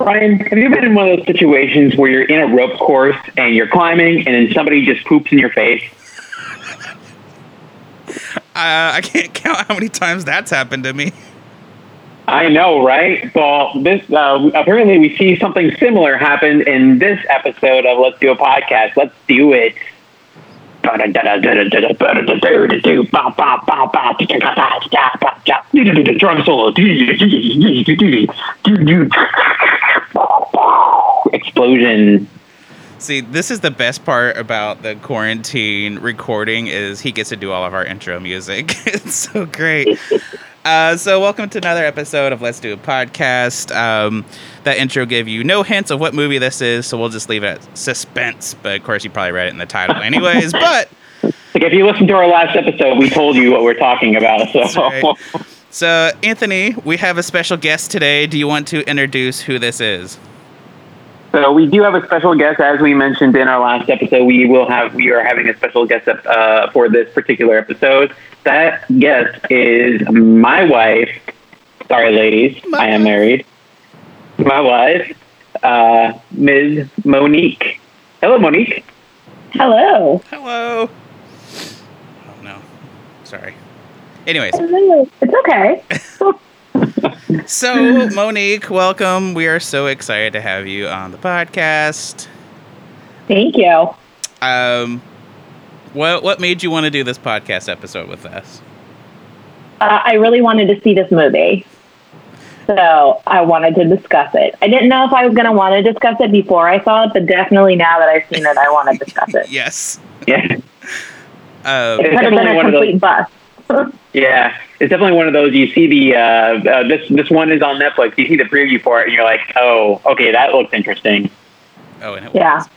Ryan, have you been in one of those situations where you're in a rope course and you're climbing and then somebody just poops in your face? Uh, I can't count how many times that's happened to me. I know, right? Well, this uh, apparently we see something similar happen in this episode of Let's Do a Podcast. Let's do it. Drum solo. Explosion. See, this is the best part about the quarantine recording is he gets to do all of our intro music. it's so great. Uh, so, welcome to another episode of Let's Do a Podcast. Um, that intro gave you no hints of what movie this is, so we'll just leave it at suspense. But of course, you probably read it in the title, anyways. but Like if you listen to our last episode, we told you what we're talking about. So, right. so, Anthony, we have a special guest today. Do you want to introduce who this is? so we do have a special guest, as we mentioned in our last episode. We will have we are having a special guest uh, for this particular episode. That guest is my wife. Sorry, ladies, I am married. My wife, uh, Ms. Monique. Hello, Monique. Hello. Hello. Oh no, sorry. Anyways, It's okay. so Monique, welcome. We are so excited to have you on the podcast. Thank you. Um, what what made you want to do this podcast episode with us? Uh, I really wanted to see this movie. So I wanted to discuss it. I didn't know if I was going to want to discuss it before I saw it, but definitely now that I've seen it, I want to discuss it. Yes. Yeah, Um, It's Could have been definitely a one of those- complete bust. yeah. It's definitely one of those. You see the uh, uh, this this one is on Netflix. You see the preview for it, and you're like, oh, okay, that looks interesting. oh, and it Yeah. was.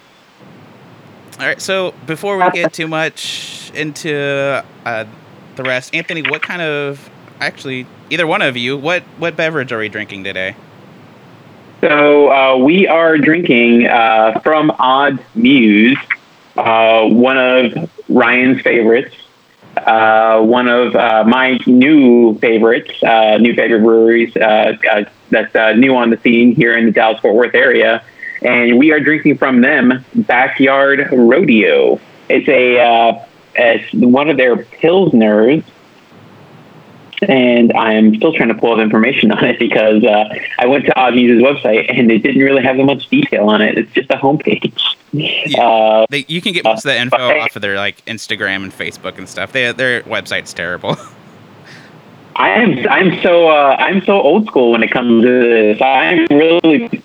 All right. So before we get too much into uh, the rest, Anthony, what kind of actually either one of you, what what beverage are we drinking today? So uh, we are drinking uh, from Odd Muse, uh, one of Ryan's favorites, uh, one of uh, my new favorites, uh, new favorite breweries that's new on the scene here in the Dallas Fort Worth area, and we are drinking from them Backyard Rodeo. It's a uh, it's one of their pilsners and I'm still trying to pull up information on it because uh, I went to Odd Muse's website and it didn't really have that much detail on it. It's just a homepage. Uh, They, you can get most of the info off of their like Instagram and Facebook and stuff. They, their website's terrible. I am I'm so uh, I'm so old school when it comes to this. I'm really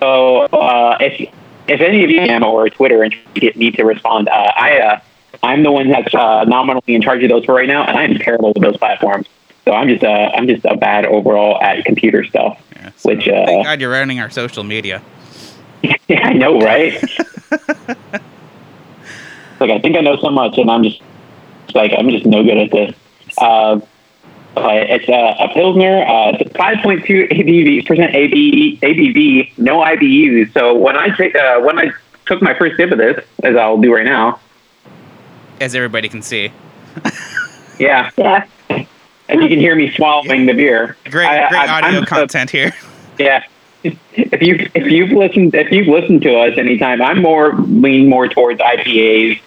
so uh, if if any of you am or Twitter and get need to respond, uh, I uh, I'm the one that's uh, nominally in charge of those for right now, and I'm terrible with those platforms. So I'm just uh, I'm just a bad overall at computer stuff. Yeah, so Which, uh, thank God you're running our social media. Yeah, I know, right? like I think I know so much, and I'm just like I'm just no good at this. Uh, it's a, a pilsner. Uh, it's 5.2 ABV percent ABV, ABV, no IBUs. So when I take uh, when I took my first sip of this, as I'll do right now, As everybody can see. yeah, Yeah. and you can hear me swallowing the beer. Great, I- great I- audio I'm- content here. Yeah. If you if you've listened if you've listened to us anytime, I'm more lean more towards IPAs,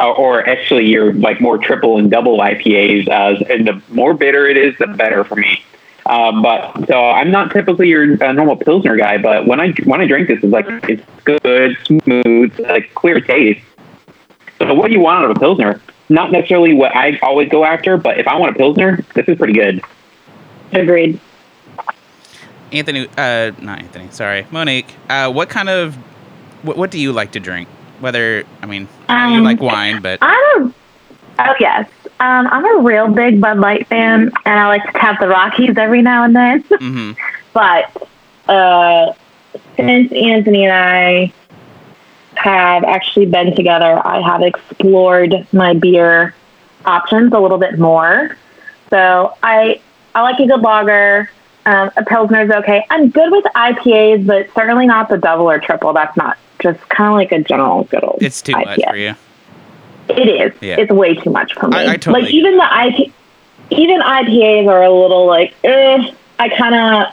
or, or actually you're like more triple and double IPAs. As and the more bitter it is, the better for me. Uh, but so I'm not typically your uh, normal pilsner guy, but when I when I drink this, it's like it's good, smooth, like clear taste. So what do you want out of a pilsner? Not necessarily what I always go after, but if I want a pilsner, this is pretty good. Agreed. Anthony, uh, not Anthony, sorry, Monique. Uh, what kind of, what, what do you like to drink? Whether, I mean, know you Um, like wine, but I'm oh yes. Um, I'm a real big Bud Light fan, and I like to tap the Rockies every now and then. hmm But uh, since Anthony and I have actually been together, I have explored my beer options a little bit more. So I I like a good lager. Um, a pilsner's okay. I'm good with IPAs, but certainly not the double or triple. That's not just kind of like a general good old. it's too much for you. It is. Yeah. It's way too much for me. I- I totally like even the IP, even IPAs are a little like, eh, I kind of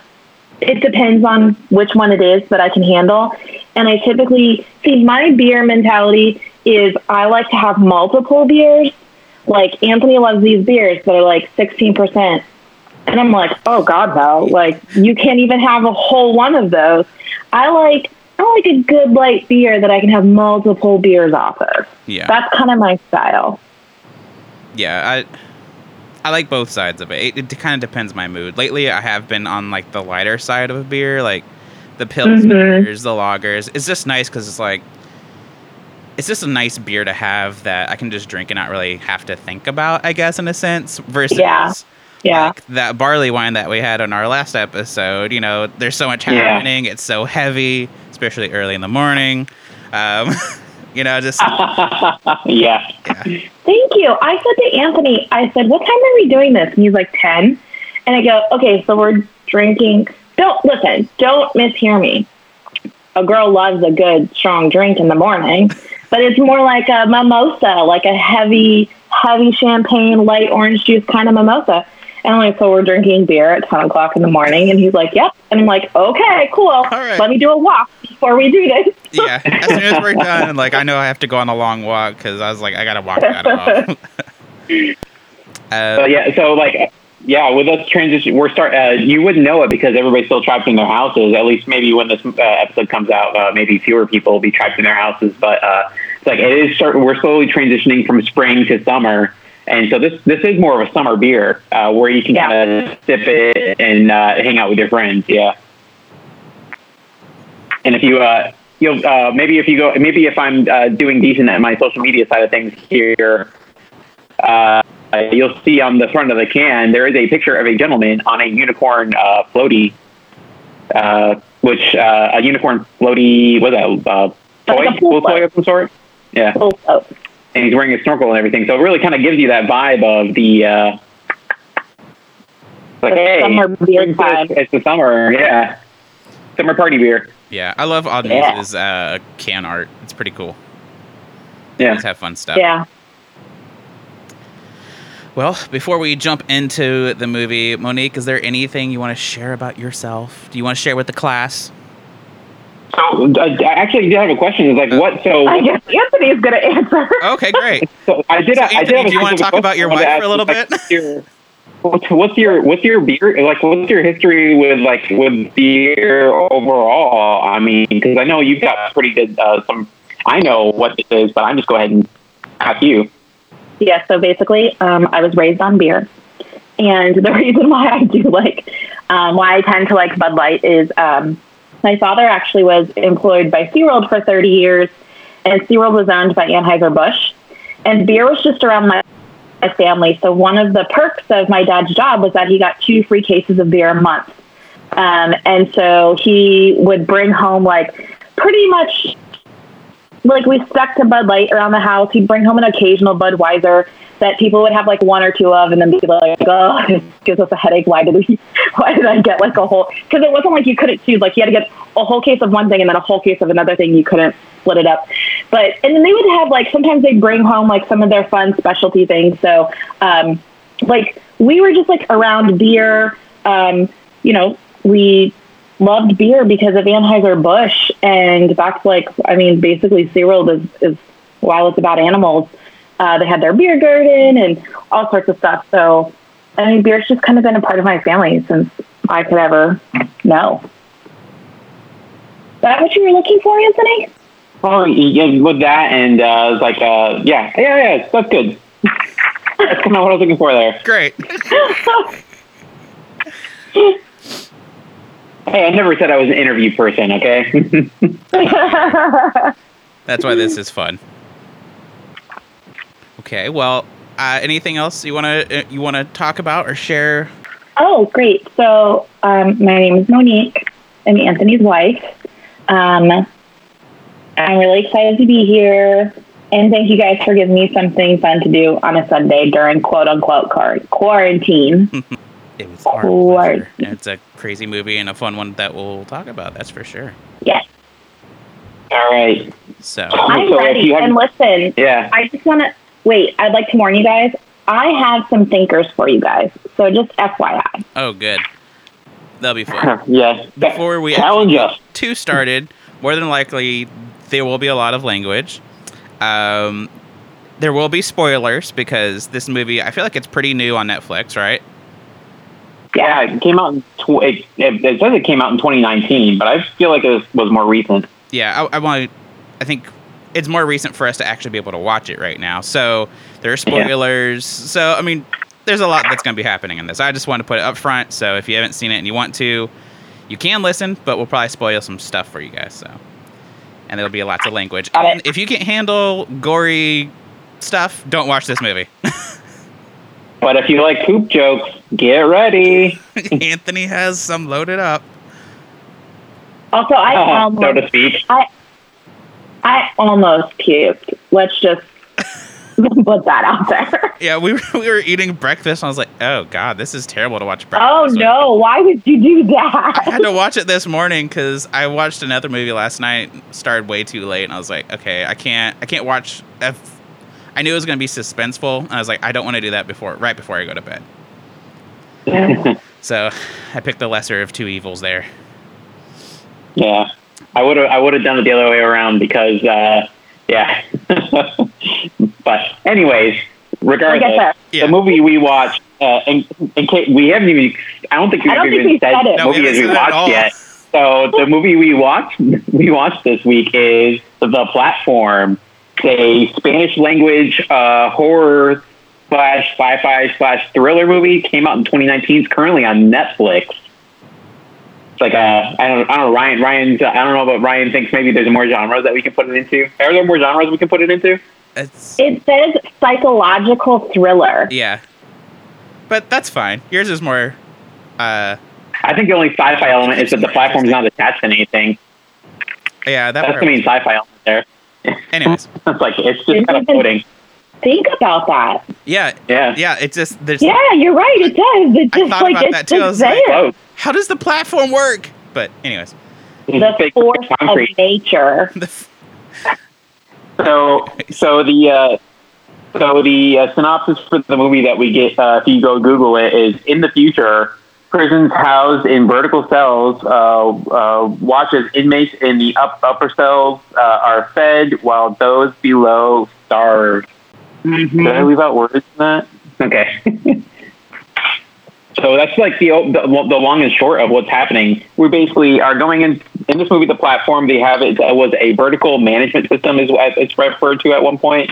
it depends on which one it is that I can handle. And I typically see my beer mentality is I like to have multiple beers. Like Anthony loves these beers that are like 16%. And I'm like, oh God, no. Like you can't even have a whole one of those. I like I like a good light beer that I can have multiple beers off of. Yeah. That's kind of my style. yeah, I I like both sides of it. It, it kind of depends my mood. Lately, I have been on like the lighter side of a beer, like the pilsners, Mhm. the lagers. It's just nice because it's like it's just a nice beer to have that I can just drink and not really have to think about. I guess in a sense, versus Yeah. Yeah. like that barley wine that we had on our last episode. You know, there's so much Yeah. happening. It's so heavy, especially early in the morning. Um, you know, just yeah. Thank you. I said to Anthony, I said, what time are we doing this? And he's like, 10. And I go, okay, so we're drinking. Don't, listen, don't mishear me. A girl loves a good, strong drink in the morning, but it's more like a mimosa, like a heavy, heavy champagne, light orange juice kind of mimosa. And I'm like, so we're drinking beer at 10 o'clock in the morning. And he's like, yep. And I'm like, okay, cool. right. Let me do a walk before we do this. yeah. As soon as we're done, like I know I have to go on a long walk because I was like I gotta walk that off. uh, But yeah, so like, yeah, with us transition, we're start. Uh, you wouldn't know it because everybody's still trapped in their houses. At least maybe when this uh, episode comes out, uh, maybe fewer people will be trapped in their houses. But uh, it's like it is. Start, we're slowly transitioning from spring to summer, and so this this is more of a summer beer uh, where you can Yeah. kind of sip it and uh, hang out with your friends. Yeah. And if you uh, you'll uh, maybe if you go maybe if I'm uh, doing decent at my social media side of things here. Uh, you'll see on the front of the can there is a picture of a gentleman on a unicorn uh, floaty, uh, which uh, a unicorn floaty was that uh, toy, Like a pool pool toy of some sort. Yeah, Oh, oh. And he's wearing a snorkel and everything, so it really kind of gives you that vibe of the. Uh, like, The hey, summer beer drink vibe. this. It's the summer, yeah. Summer party beer. yeah, I love Odd Yeah. Muse's uh, can art. It's pretty cool. Yeah. Just have fun stuff. Yeah. Well, before we jump into the movie, Monique, is there anything you want to share about yourself? Do you want to share with the class? So uh, I actually did have a question. It's like what? So I guess Anthony's going to answer. Okay, great. So I did. So, I did Anthony, do you wanna talk about your wife for a little bit? like, Your, what's, what's your what's your beer like? What's your history with like with beer overall? I mean, because I know you've got pretty good. Uh, some I know what this is, but I'm just go ahead and ask you. Yeah, so basically, um, I was raised on beer. And the reason why I do like, um, why I tend to like Bud Light is um, my father actually was employed by SeaWorld for 30 years, and SeaWorld was owned by Anheuser-Busch. And beer was just around my, family. So one of the perks of my dad's job was that he got two free cases of beer a month. Um, and so he would bring home like pretty much like we stuck to Bud Light around the house. He'd bring home an occasional Budweiser that people would have like one or two of, and then be like, "Oh, this gives us a headache. Why did we? Why did I get like a whole?" Because it wasn't like you couldn't choose. Like you had to get a whole case of one thing and then a whole case of another thing. You couldn't split it up. But and then they would have like sometimes they'd bring home like some of their fun specialty things. So um, like we were just like around beer. Um, you know, we loved beer because of Anheuser-Busch and that's like, I mean, basically SeaWorld is, is while it's about animals, uh, they had their beer garden and all sorts of stuff. So, I mean, beer's just kind of been a part of my family since I could ever know. Is that what you were looking for, Anthony? Oh, yeah, with that and uh, it's like uh, yeah, yeah, yeah, that's good. That's kind of what I was looking for there. Great. Hey, I never said I was an interview person. Okay. That's why this is fun. Okay, well, uh, anything else you want to you want to talk about or share? Oh, great. So, um, my name is Monique. I'm Anthony's wife. Um, I'm really excited to be here. And thank you guys for giving me something fun to do on a Sunday during quote unquote quar- quarantine. It was our pleasure. And It's a crazy movie and a fun one that we'll talk about. That's for sure. yes, All right. So, I'm So ready. have- And listen, Yeah. I just want to wait. I'd like to warn you guys. I have some thinkers for you guys. So just FYI. oh, good. That'll be fun. yes. Before we challenge us. two started, more than likely there will be a lot of language. Um, there will be spoilers because this movie, I feel like it's pretty new on Netflix, right? Yeah, it came out in tw- it, it, it says it came out in 2019, but I feel like it was, was more recent. Yeah, I, I want. I think it's more recent for us to actually be able to watch it right now. So there are spoilers. So I mean, there's a lot that's going to be happening in this. I just want to put it up front. So if you haven't seen it and you want to, you can listen, but we'll probably spoil some stuff for you guys. So and there'll be lots of language. And if you can't handle gory stuff, don't watch this movie. But if you like poop jokes, get ready, Anthony has some loaded up. Also, I uh, so to almost, speak. I, I almost puked. Let's just put that out there. Yeah, we were, we were eating breakfast. And I was like, oh god, this is terrible to watch Oh breakfast. with." no! Why would you do that? I had to watch it this morning because I watched another movie last night. Started way too late, and I was like, okay, I can't, I can't watch. If I knew it was going to be suspenseful, and I was like, I don't want to do that before, right before I go to bed. So I picked the lesser of two evils there. Yeah, I would have I would have done it the other way around because uh, yeah. but anyways, regardless, there. Yeah. the movie we watched. Uh, in, in case we haven't even, I don't think we've I don't think even we said said it. the No, movie as we said it at all. watched yet. So the movie we watched we watched this week is The Platform, a Spanish language uh, horror slash sci-fi slash thriller movie. Came out in 2019. It's currently on Netflix. It's like uh, I don't I don't know Ryan Ryan's I don't know, but Ryan thinks maybe there's more genres that we can put it into. Are there more genres we can put it into? It's It says psychological thriller. yeah, but that's fine. Yours is more. Uh, I think the only sci-fi element is that the platform's not attached to anything. yeah, that. That's part the main sci-fi element there. Anyways, It's like it's just Didn't kind of even- floating. Think about that. yeah, Yeah. yeah. It's just there's. Yeah, you're right. It does. It I just thought like about it's that, too. I just was like, there. Float. How does the platform work? But anyways, the force of nature. f- So, so the uh, so the uh, synopsis for the movie that we get, uh, if you go Google it, is in the future, prisons housed in vertical cells uh, uh, watch as inmates in the up, upper cells uh, are fed while those below starve. Did I leave out words in that? Okay. so that's like the, the the long and short of what's happening. We basically are going in in this movie. The platform they have it was a vertical management system, is what it's referred to at one point,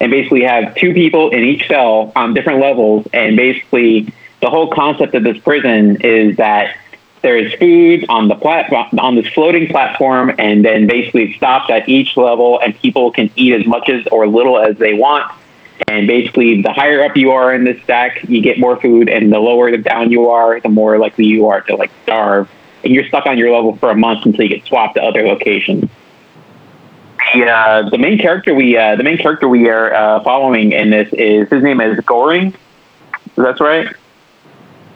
and basically have two people in each cell on different levels, and basically the whole concept of this prison is that there is food on the platform on this floating platform, and then basically it stops at each level, and people can eat as much as or little as they want. And basically, the higher up you are in this stack, you get more food, and the lower down you are, the more likely you are to like starve. And you're stuck on your level for a month until you get swapped to other locations. The, uh, the main character we uh, the main character we are uh, following in this is his name is Goring. That's right.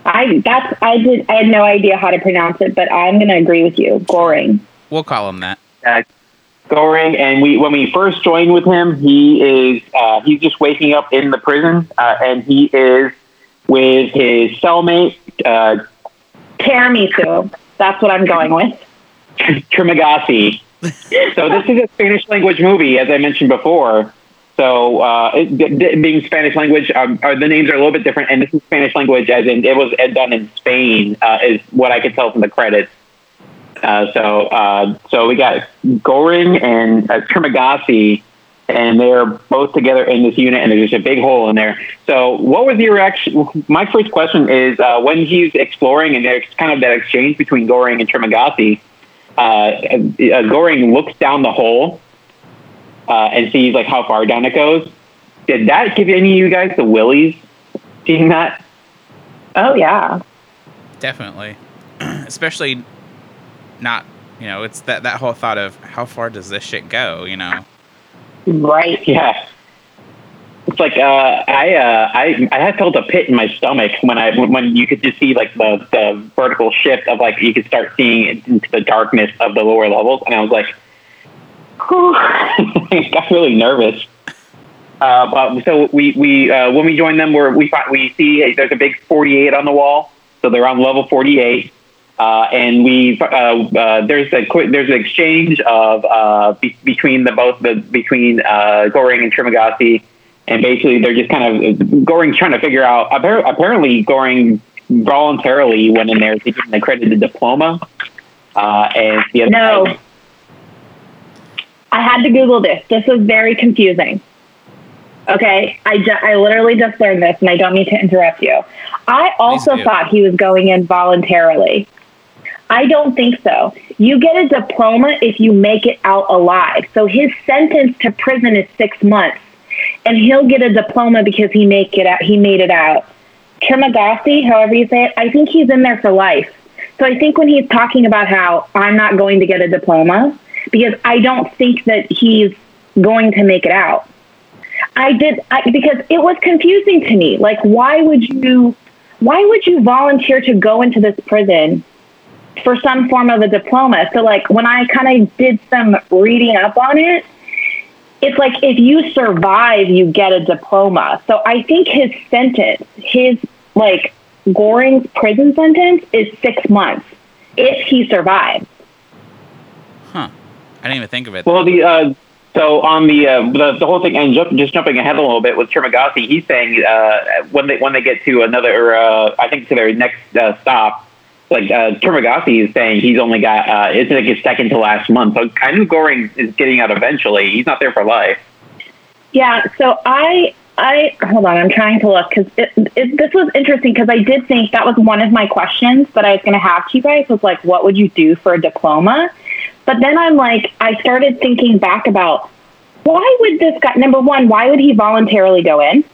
I that's I did I had no idea how to pronounce it, but I'm gonna agree with you. Goring. we'll call him that. uh, Goring, and we when we first joined with him, he is uh, he's just waking up in the prison, uh, and he is with his cellmate uh, Tiramisu. That's what I'm going with. Trimagasi. so this is a Spanish language movie, as I mentioned before. So uh, it, being Spanish language, um, the names are a little bit different, and this is Spanish language, as in it was done in Spain, uh, is what I could tell from the credits. Uh, so uh, so we got Goring and uh, Trimagasi, and they're both together in this unit, and there's just a big hole in there. So what was your reaction? My first question is uh, when he's exploring, and there's kind of that exchange between Goring and Trimagasi. Uh, Goring looks down the hole uh, and sees like how far down it goes. Did that give any of you guys the willies? Seeing that? Oh yeah. Definitely, especially not. You know, it's that that whole thought of how far does this shit go? You know. Right. Yeah. It's like uh, I uh, I I had felt a pit in my stomach when I when, when you could just see like the, the vertical shift of like you could start seeing into the darkness of the lower levels, and I was like, whew, I got really nervous. Uh, but so we we uh, when we join them, we're, we find, we see there's a big 48 on the wall, so they're on level 48, Uh, and we uh, uh, there's a qu- there's an exchange of uh, be- between the both the between uh, Goring and Trimagasi, and basically they're just kind of Goring's trying to figure out. appar- Apparently, Goring voluntarily went in there to get an accredited diploma, uh, and the other No. guy- I had to Google this. This was very confusing. Okay, I, ju- I literally just learned this, and I don't mean to interrupt you. I also thought he was going in voluntarily. I don't think so. You get a diploma if you make it out alive. So his sentence to prison is six months, and he'll get a diploma because he make it out. He made it out. Trimagasi, however you say it, I think he's in there for life. So I think when he's talking about how I'm not going to get a diploma, because I don't think that he's going to make it out. I did I, because it was confusing to me. Like, why would you, why would you volunteer to go into this prison for some form of a diploma? So, like, when I kind of did some reading up on it, it's like if you survive, you get a diploma. So I think his sentence, his like Goring's prison sentence, is six months if he survives. Huh. I didn't even think of it. Well, the uh, so on the, uh, the the whole thing, and jump, just jumping ahead a little bit with Trimagasi, he's saying uh, when they when they get to another, uh, I think to their next uh, stop, like uh, Trimagasi is saying he's only got uh, it's like his second to last month. So I knew Goring is getting out eventually. He's not there for life. Yeah, so I I hold on, I'm trying to look because it, it, this was interesting because I did think that was one of my questions that I was going to have to you guys was like, what would you do for a diploma? But then I'm like, I started thinking back about why would this guy? Number one, why would he voluntarily go in?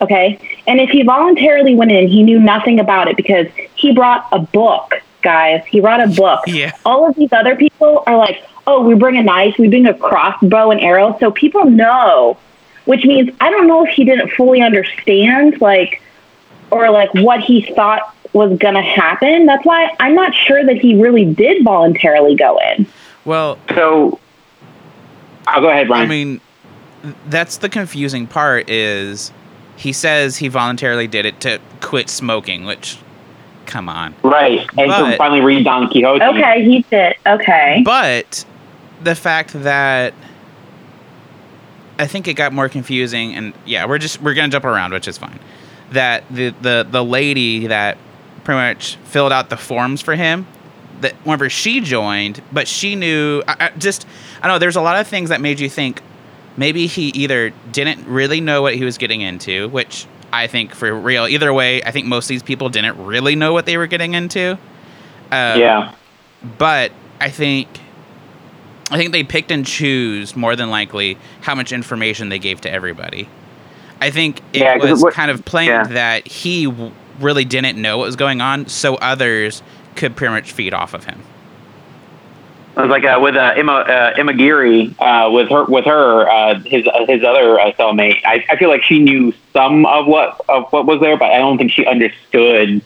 Okay, and if he voluntarily went in, he knew nothing about it because he brought a book, guys. He brought a book. Yeah. All of these other people are like, oh, we bring a knife, we bring a crossbow and arrow, so people know which means I don't know if he didn't fully understand, like, or like what he thought was going to happen. That's why I'm not sure that he really did voluntarily go in. well, So I'll go ahead, Brian. I mean, that's the confusing part is he says he voluntarily did it to quit smoking, which come on. right, and to finally read Don Quixote. Okay, he did. Okay. But the fact that I think it got more confusing and yeah, we're just we're going to jump around, which is fine. That the the the lady that pretty much filled out the forms for him that whenever she joined, but she knew I, I just I don't know, there's a lot of things that made you think maybe he either didn't really know what he was getting into, which I think for real, either way, I think most of these people didn't really know what they were getting into. Uh, Yeah. but I think I think they picked and choose more than likely how much information they gave to everybody. I think it Yeah, was what- kind of planned yeah. that he really didn't know what was going on, so others could pretty much feed off of him. It was like uh, with uh, Emma uh, Imoguiri uh, with her with her uh, his uh, his other uh, cellmate. I, I feel like she knew some of what of what was there, but I don't think she understood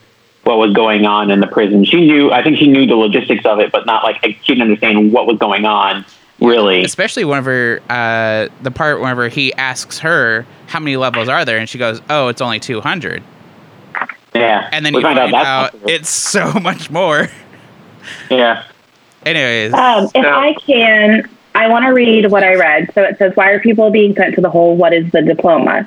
what was going on in the prison. She knew. I think she knew the logistics of it, but not like she didn't understand what was going on. Really, Especially whenever uh, the part whenever he asks her how many levels are there, and she goes, "Oh, it's only 200," yeah. and then we you find, out, that's not it's so much more. yeah. Anyways, Um, if So- I can, I want to read what I read. So it says, Why are people being sent to the hole? What is the diploma?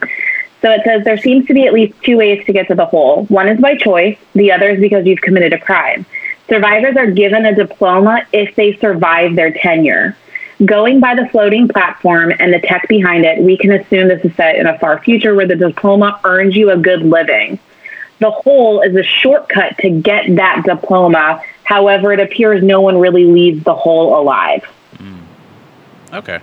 So it says, There seems to be at least two ways to get to the hole. One is by choice, the other is because you've committed a crime. Survivors are given a diploma if they survive their tenure. Going by the floating platform and the tech behind it, we can assume this is set in a far future where the diploma earns you a good living. The hole is a shortcut to get that diploma. However, it appears no one really leaves the hole alive. okay.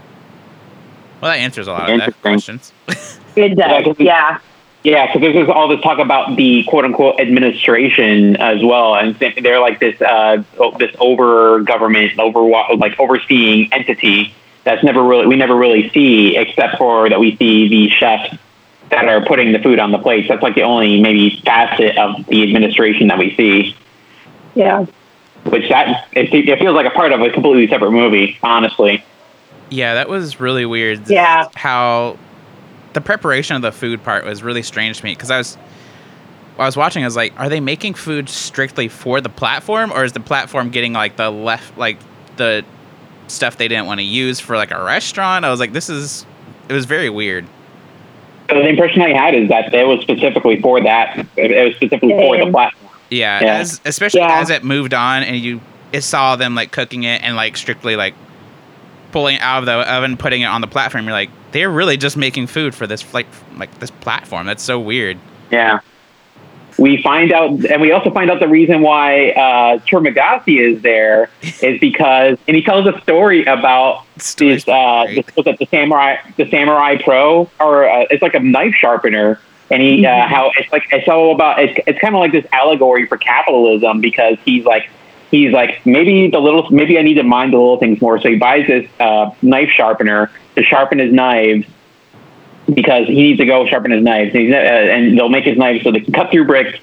Well, that answers a lot of that questions. It Yeah, does. 'cause it- Yeah. Yeah, because there's all this talk about the quote unquote administration as well, and they're like this uh, this over government, over like overseeing entity that's never really we never really see, except for that we see the chefs that are putting the food on the plates. That's like the only maybe facet of the administration that we see, Yeah. which that it, it feels like a part of a completely separate movie, honestly. Yeah, that was really weird. Yeah. How the preparation of the food part was really strange to me because I was I was watching, I was like, are they making food strictly for the platform, or is the platform getting like the left, like the stuff they didn't want to use for like a restaurant? I was like, this is, it was very weird. So the impression I had is that it was specifically for that. It was specifically for the platform. Yeah, Yeah. As, especially Yeah. as it moved on, and you it saw them like cooking it and like strictly like pulling it out of the oven, putting it on the platform. You're like, they're really just making food for this like like this platform. That's so weird. Yeah. We find out, and we also find out the reason why uh, Trimagasi is there is because, and he tells a story about this, uh, this was it the samurai, the samurai pro, or uh, it's like a knife sharpener, and he uh, how it's like it's all about it's, it's kind of like this allegory for capitalism because he's like he's like maybe the little maybe I need to mind the little things more, so he buys this uh, knife sharpener to sharpen his knives because he needs to go sharpen his knives, and, he's, uh, and they'll make his knives so they can cut through bricks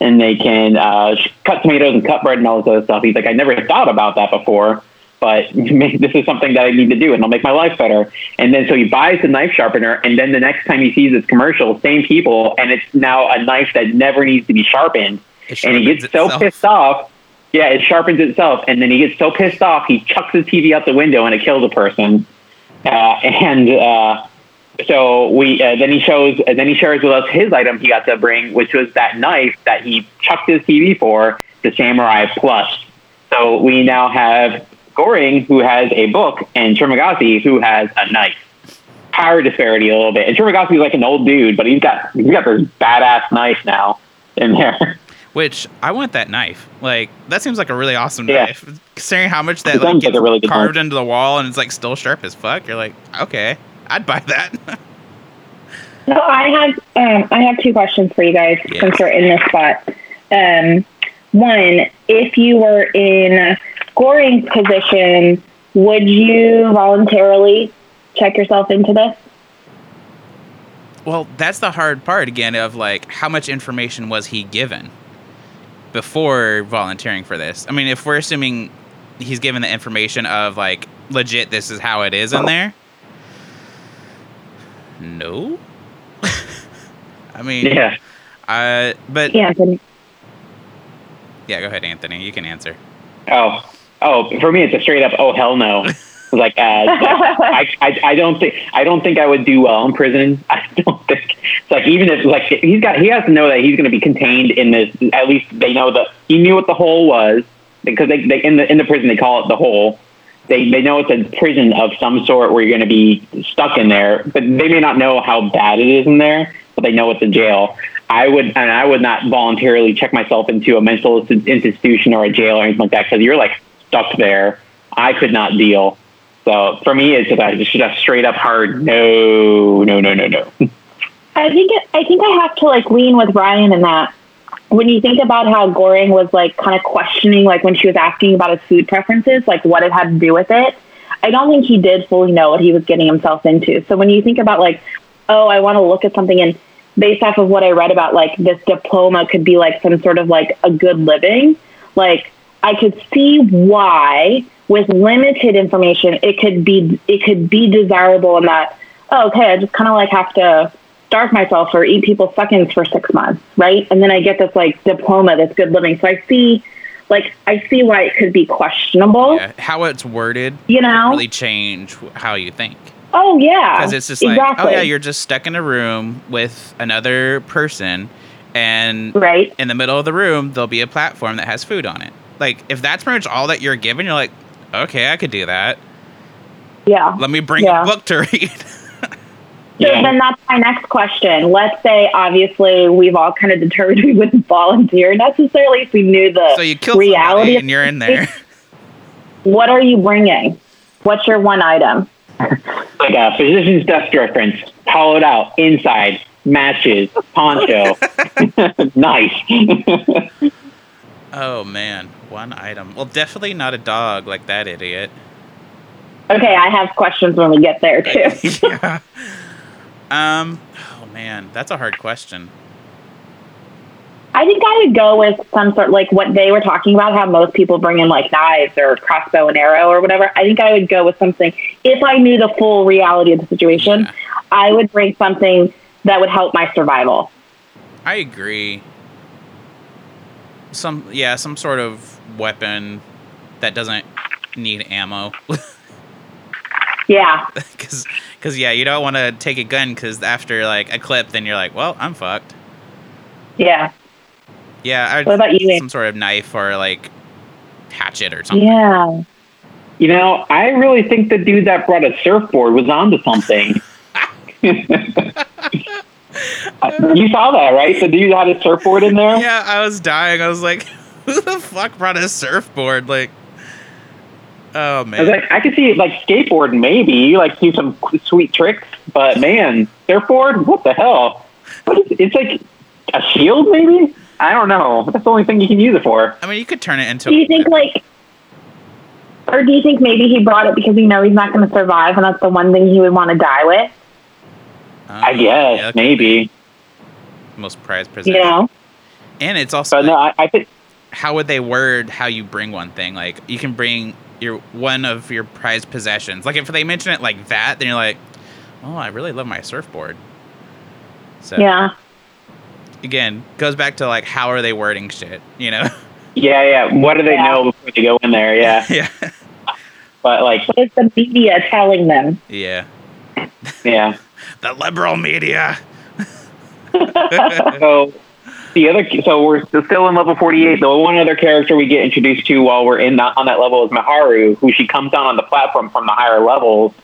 and they can uh, cut tomatoes and cut bread and all this other stuff. He's like, I never thought about that before, but this is something that I need to do, and it'll make my life better. And then so he buys the knife sharpener, and then the next time he sees this commercial, same people, and it's now a knife that never needs to be sharpened, and he gets so itself. pissed off. Yeah, it sharpens itself, and then he gets so pissed off, he chucks his TV out the window, and it kills a person. Uh, and uh, so we uh, then he shows uh, then he shares with us his item he got to bring, which was that knife that he chucked his TV for, the Samurai Plus. So we now have Goring who has a book and Trimagasi who has a knife. Power disparity a little bit. And Trimagasi's like an old dude, but he's got he's got this badass knife now in there. Which I want that knife. Like that seems like a really awesome Yeah. knife. Considering how much that It like like gets a really carved knife. into the wall and it's like still sharp as fuck. You're like, okay, I'd buy that. So I have um, I have two questions for you guys Yeah. since we're in this spot. Um, one, if you were in Goring's position, would you voluntarily check yourself into this? Well, that's the hard part again of like how much information was he given before volunteering for this? I mean, if we're assuming he's given the information of like legit this is how it is in there. No. I mean, yeah. uh, but Yeah, Anthony. yeah, go ahead, Anthony. You can answer. Oh, oh, for me, it's a straight up oh hell no. like, uh, I, I, I don't think I don't think I would do well in prison. I don't think it's like even if like he's got he has to know that he's going to be contained in this. At least they know that he knew what the hole was because they, they in the in the prison they call it the hole. They they know it's a prison of some sort where you're going to be stuck in there, but they may not know how bad it is in there. But they know it's a jail. I would and I would not voluntarily check myself into a mental institution or a jail or anything like that because you're like stuck there. I could not deal. So for me, it's just a, straight up hard no, no, no, no, no. I think it, I think I have to like lean with Ryan in that. When you think about how Goring was like kind of questioning, like when she was asking about his food preferences, like what it had to do with it, I don't think he did fully know what he was getting himself into. So when you think about like, oh, I want to look at something and based off of what I read about like this diploma could be like some sort of like a good living, like I could see why with limited information it could be it could be desirable in that oh, okay I just kind of like have to starve myself or eat people's seconds for six months right and then I get this like diploma that's good living so I see like I see why it could be questionable Yeah, how it's worded you know really change how you think. oh yeah because it's just like, exactly. oh yeah, you're just stuck in a room with another person, and right in the middle of the room there'll be a platform that has food on it. Like if that's pretty much all that you're given, you're like, okay, I could do that. yeah Let me bring Yeah. a book to read. So Yeah. then that's my next question. Let's say, obviously, we've all kind of determined we wouldn't volunteer necessarily if we knew the so you kill reality. and you're in there. What are you bringing? What's your one item? Like a physician's desk reference, hollowed out inside, matches, poncho, nice. oh man, one item. Well, definitely not a dog like that idiot. Okay, I have questions when we get there too. yeah. Um. Oh man, that's a hard question. I think I would go with some sort like what they were talking about, how most people bring in like knives or crossbow and arrow or whatever. I think I would go with something if I knew the full reality of the situation. Yeah. I would bring something that would help my survival. I agree. some yeah, some sort of weapon that doesn't need ammo. Yeah. Cuz cuz yeah, you don't want to take a gun cuz after like a clip then you're like, "Well, I'm fucked." Yeah. Yeah, I'd, What about you, some sort of knife or like hatchet or something. Yeah. You know, I really think the dude that brought a surfboard was onto something. Uh, you saw that, right? The dude had a surfboard in there. Yeah, I was dying. I was like, "Who the fuck brought a surfboard?" Like, oh I was man. like, I could see like skateboard maybe, like do some sweet tricks, but man, surfboard, what the hell? What is, it's like a shield, maybe. I don't know. That's the only thing you can use it for. I mean, you could turn it into. Do you think like, or do you think maybe he brought it because he knows he's not going to survive, and that's the one thing he would want to die with? Uh, I guess yeah, maybe, most prized possession. You know? And it's also but no, I, I think how would they word how you bring one thing? Like you can bring your one of your prized possessions. Like if they mention it like that, then you're like, oh, I really love my surfboard. So Yeah. again, goes back to like how are they wording shit? You know? yeah, yeah. What do they Yeah. know before they go in there? Yeah, yeah, but like, What is the media telling them? yeah. yeah. The liberal media. so the other, so we're still in level forty-eight. The one other character we get introduced to while we're in that, on that level is Maharu, who she comes down on the platform from the higher levels,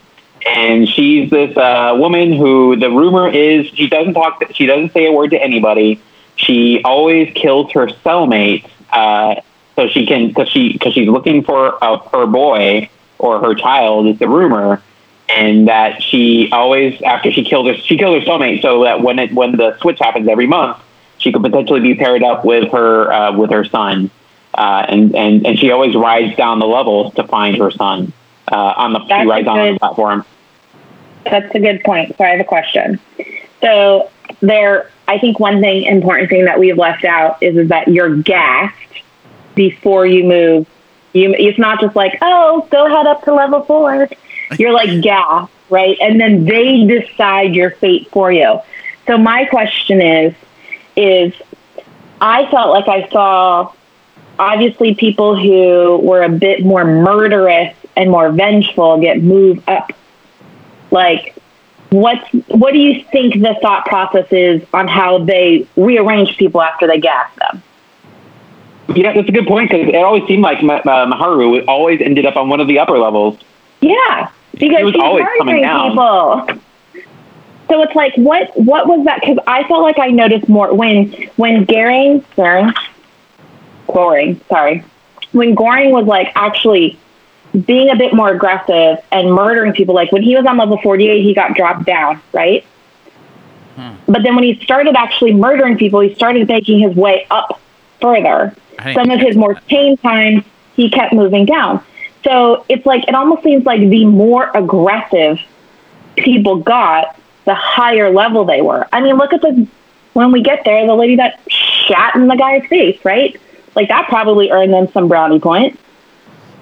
and she's this uh, woman who the rumor is she doesn't talk, she doesn't say a word to anybody. She always kills her cellmate, uh, so she can because she because she's looking for uh, her boy or her child is the rumor and that she always after she killed her she killed her soulmate so that when it when the switch happens every month she could potentially be paired up with her uh, with her son uh, and, and and she always rides down the levels to find her son uh, on the That's she rides a on the platform That's a good point. So I have a question. So there, I think one thing important thing that we've left out is, is that you're gassed before you move. You, it's not just like, oh, go head up to level four. You're like gassed, right? And then they decide your fate for you. So my question is, is I felt like I saw obviously people who were a bit more murderous and more vengeful get moved up. Like what's what do you think the thought process is on how they rearrange people after they gas them? Yeah that's a good point because it always seemed like uh, Maharu always ended up on one of the upper levels. Yeah because He was she's always coming down. people so it's like what what was that? Because i felt like i noticed more when when goring goring goring sorry. When goring was like actually being a bit more aggressive and murdering people like when he was on level 48 he got dropped down right? Hmm. but then when he started actually murdering people he started making his way up further. Some of his more tame times he kept moving down. So it's like it almost seems like the more aggressive people got the higher level they were. I mean look at the when we get there the lady that shat in the guy's face right? Like that probably earned them some brownie points.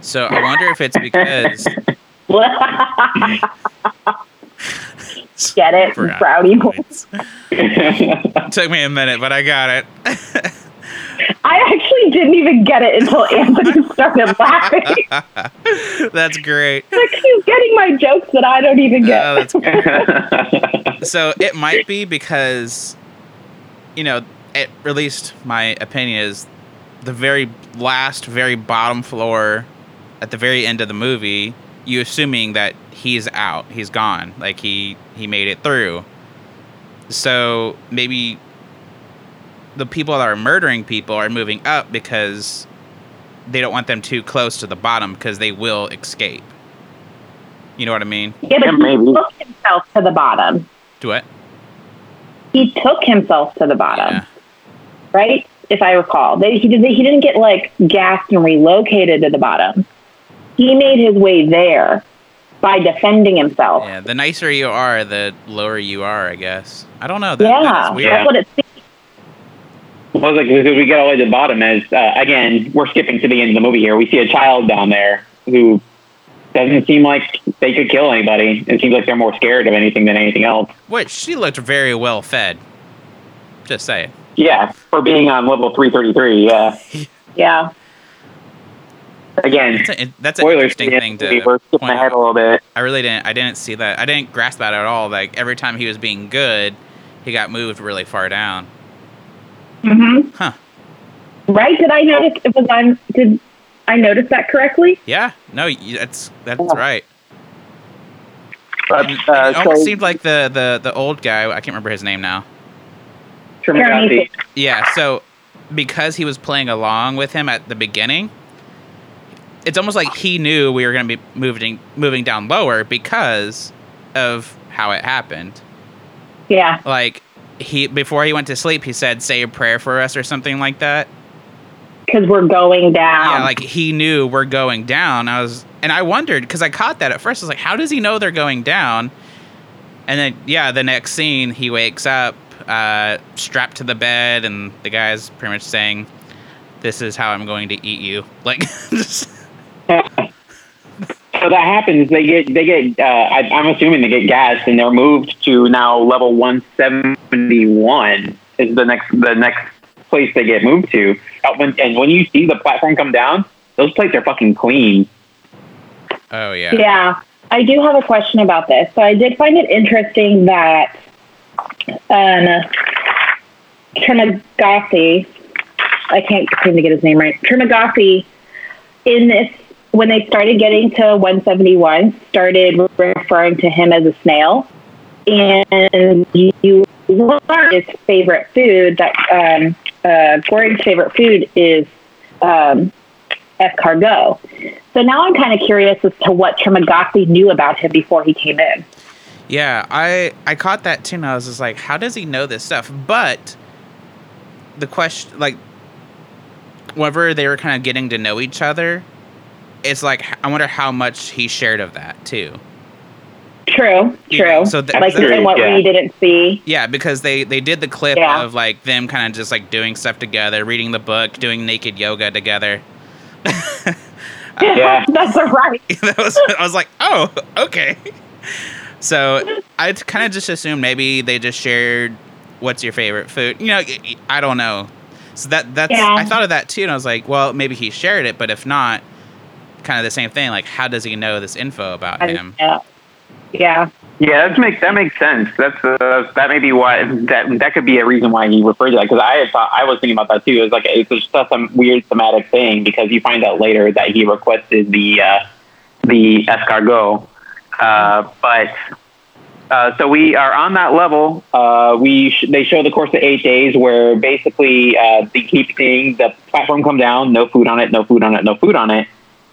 So I wonder if it's because get it? Brownie brownie points. Took me a minute, but I got it. i actually didn't even get it until anthony started laughing That's great. like he's getting my jokes that i don't even get Oh, that's great. so it might be because you know at least my opinion is the very last very bottom floor at the very end of the movie you assuming that he's out he's gone like he he made it through so maybe the people that are murdering people are moving up because they don't want them too close to the bottom because they will escape you know what i mean yeah but Yeah, he took himself to the bottom do it he took himself to the bottom yeah right? If I recall, they, he did. He didn't get like gassed and relocated to the bottom. He made his way there by defending himself. Yeah, the nicer you are, the lower you are, I guess. I don't know. That, Yeah, that is weird. that's what it seems. Well, like because we get all the way to the bottom as uh, again we're skipping to the end of the movie here. We see a child down there who doesn't seem like they could kill anybody. It seems like they're more scared of anything than anything else. Which she looked very well fed. Just saying. Yeah, for being on level 333. Yeah. Yeah. Again, That's, a, that's an interesting thing to we're skipping point ahead out. a little bit. I really didn't. I didn't see that. I didn't grasp that at all. Like every time he was being good, he got moved really far down. Hmm Huh? Right? Did I notice? It was on. Did I notice that correctly? Yeah. No, that's that's Yeah. right. But And- uh, and it almost so seemed like the, the the old guy. I can't remember his name now. Trimagasi, Yeah. So because he was playing along with him at the beginning, it's almost like he knew we were going to be moving moving down lower because of how it happened. Yeah. Like he before he went to sleep, he said, "Say a prayer for us" or something like that. Because we're going down. Yeah, like he knew we're going down. I was, and I wondered because I caught that at first. I was like, how does he know they're going down? And then, yeah, the next scene, he wakes up, uh, strapped to the bed, and the guy's pretty much saying, "This is how I'm going to eat you." Like, just, So that happens. They get they get. Uh, I, I'm assuming they get gassed, and they're moved to now level 171 is the next the next place they get moved to. Uh, when, and when you see the platform come down, those plates are fucking clean. oh yeah, Yeah, I do have a question about this. So I did find it interesting that um, Trimagasi, I can't seem to get his name right. Trimagasi, in this, when they started getting to 171, started referring to him as a snail, and you learn his favorite food that um, uh, Gordon's favorite food is um, escargot. So now I'm kind of curious as to what Trimagasi knew about him before he came in. yeah. I I caught that too, and I was just like, how does he know this stuff? But the question, like, whenever they were kind of getting to know each other, it's like I wonder how much he shared of that too. True, Yeah, true. so th- like True, and what yeah. we didn't see. Yeah, because they they did the clip Yeah. of like them kind of just like doing stuff together, reading the book, doing naked yoga together. Yeah. that's right. that was I was like, oh, okay. So I kind of just assumed maybe they just shared what's your favorite food. You know, I don't know. So that that's Yeah. I thought of that too, and I was like, well, maybe he shared it, but if not, kind of the same thing. Like, how does he know this info about him? Yeah, yeah, Yeah, that makes that makes sense. That's uh, that may be why that that could be a reason why he referred to that because I had thought I was thinking about that too. It was like it's just some weird thematic thing because you find out later that he requested the uh, the escargot, uh, but. Uh, so we are on that level. Uh, we sh- they show the course of eight days where basically uh, they keep seeing the platform come down, no food on it, no food on it, no food on it,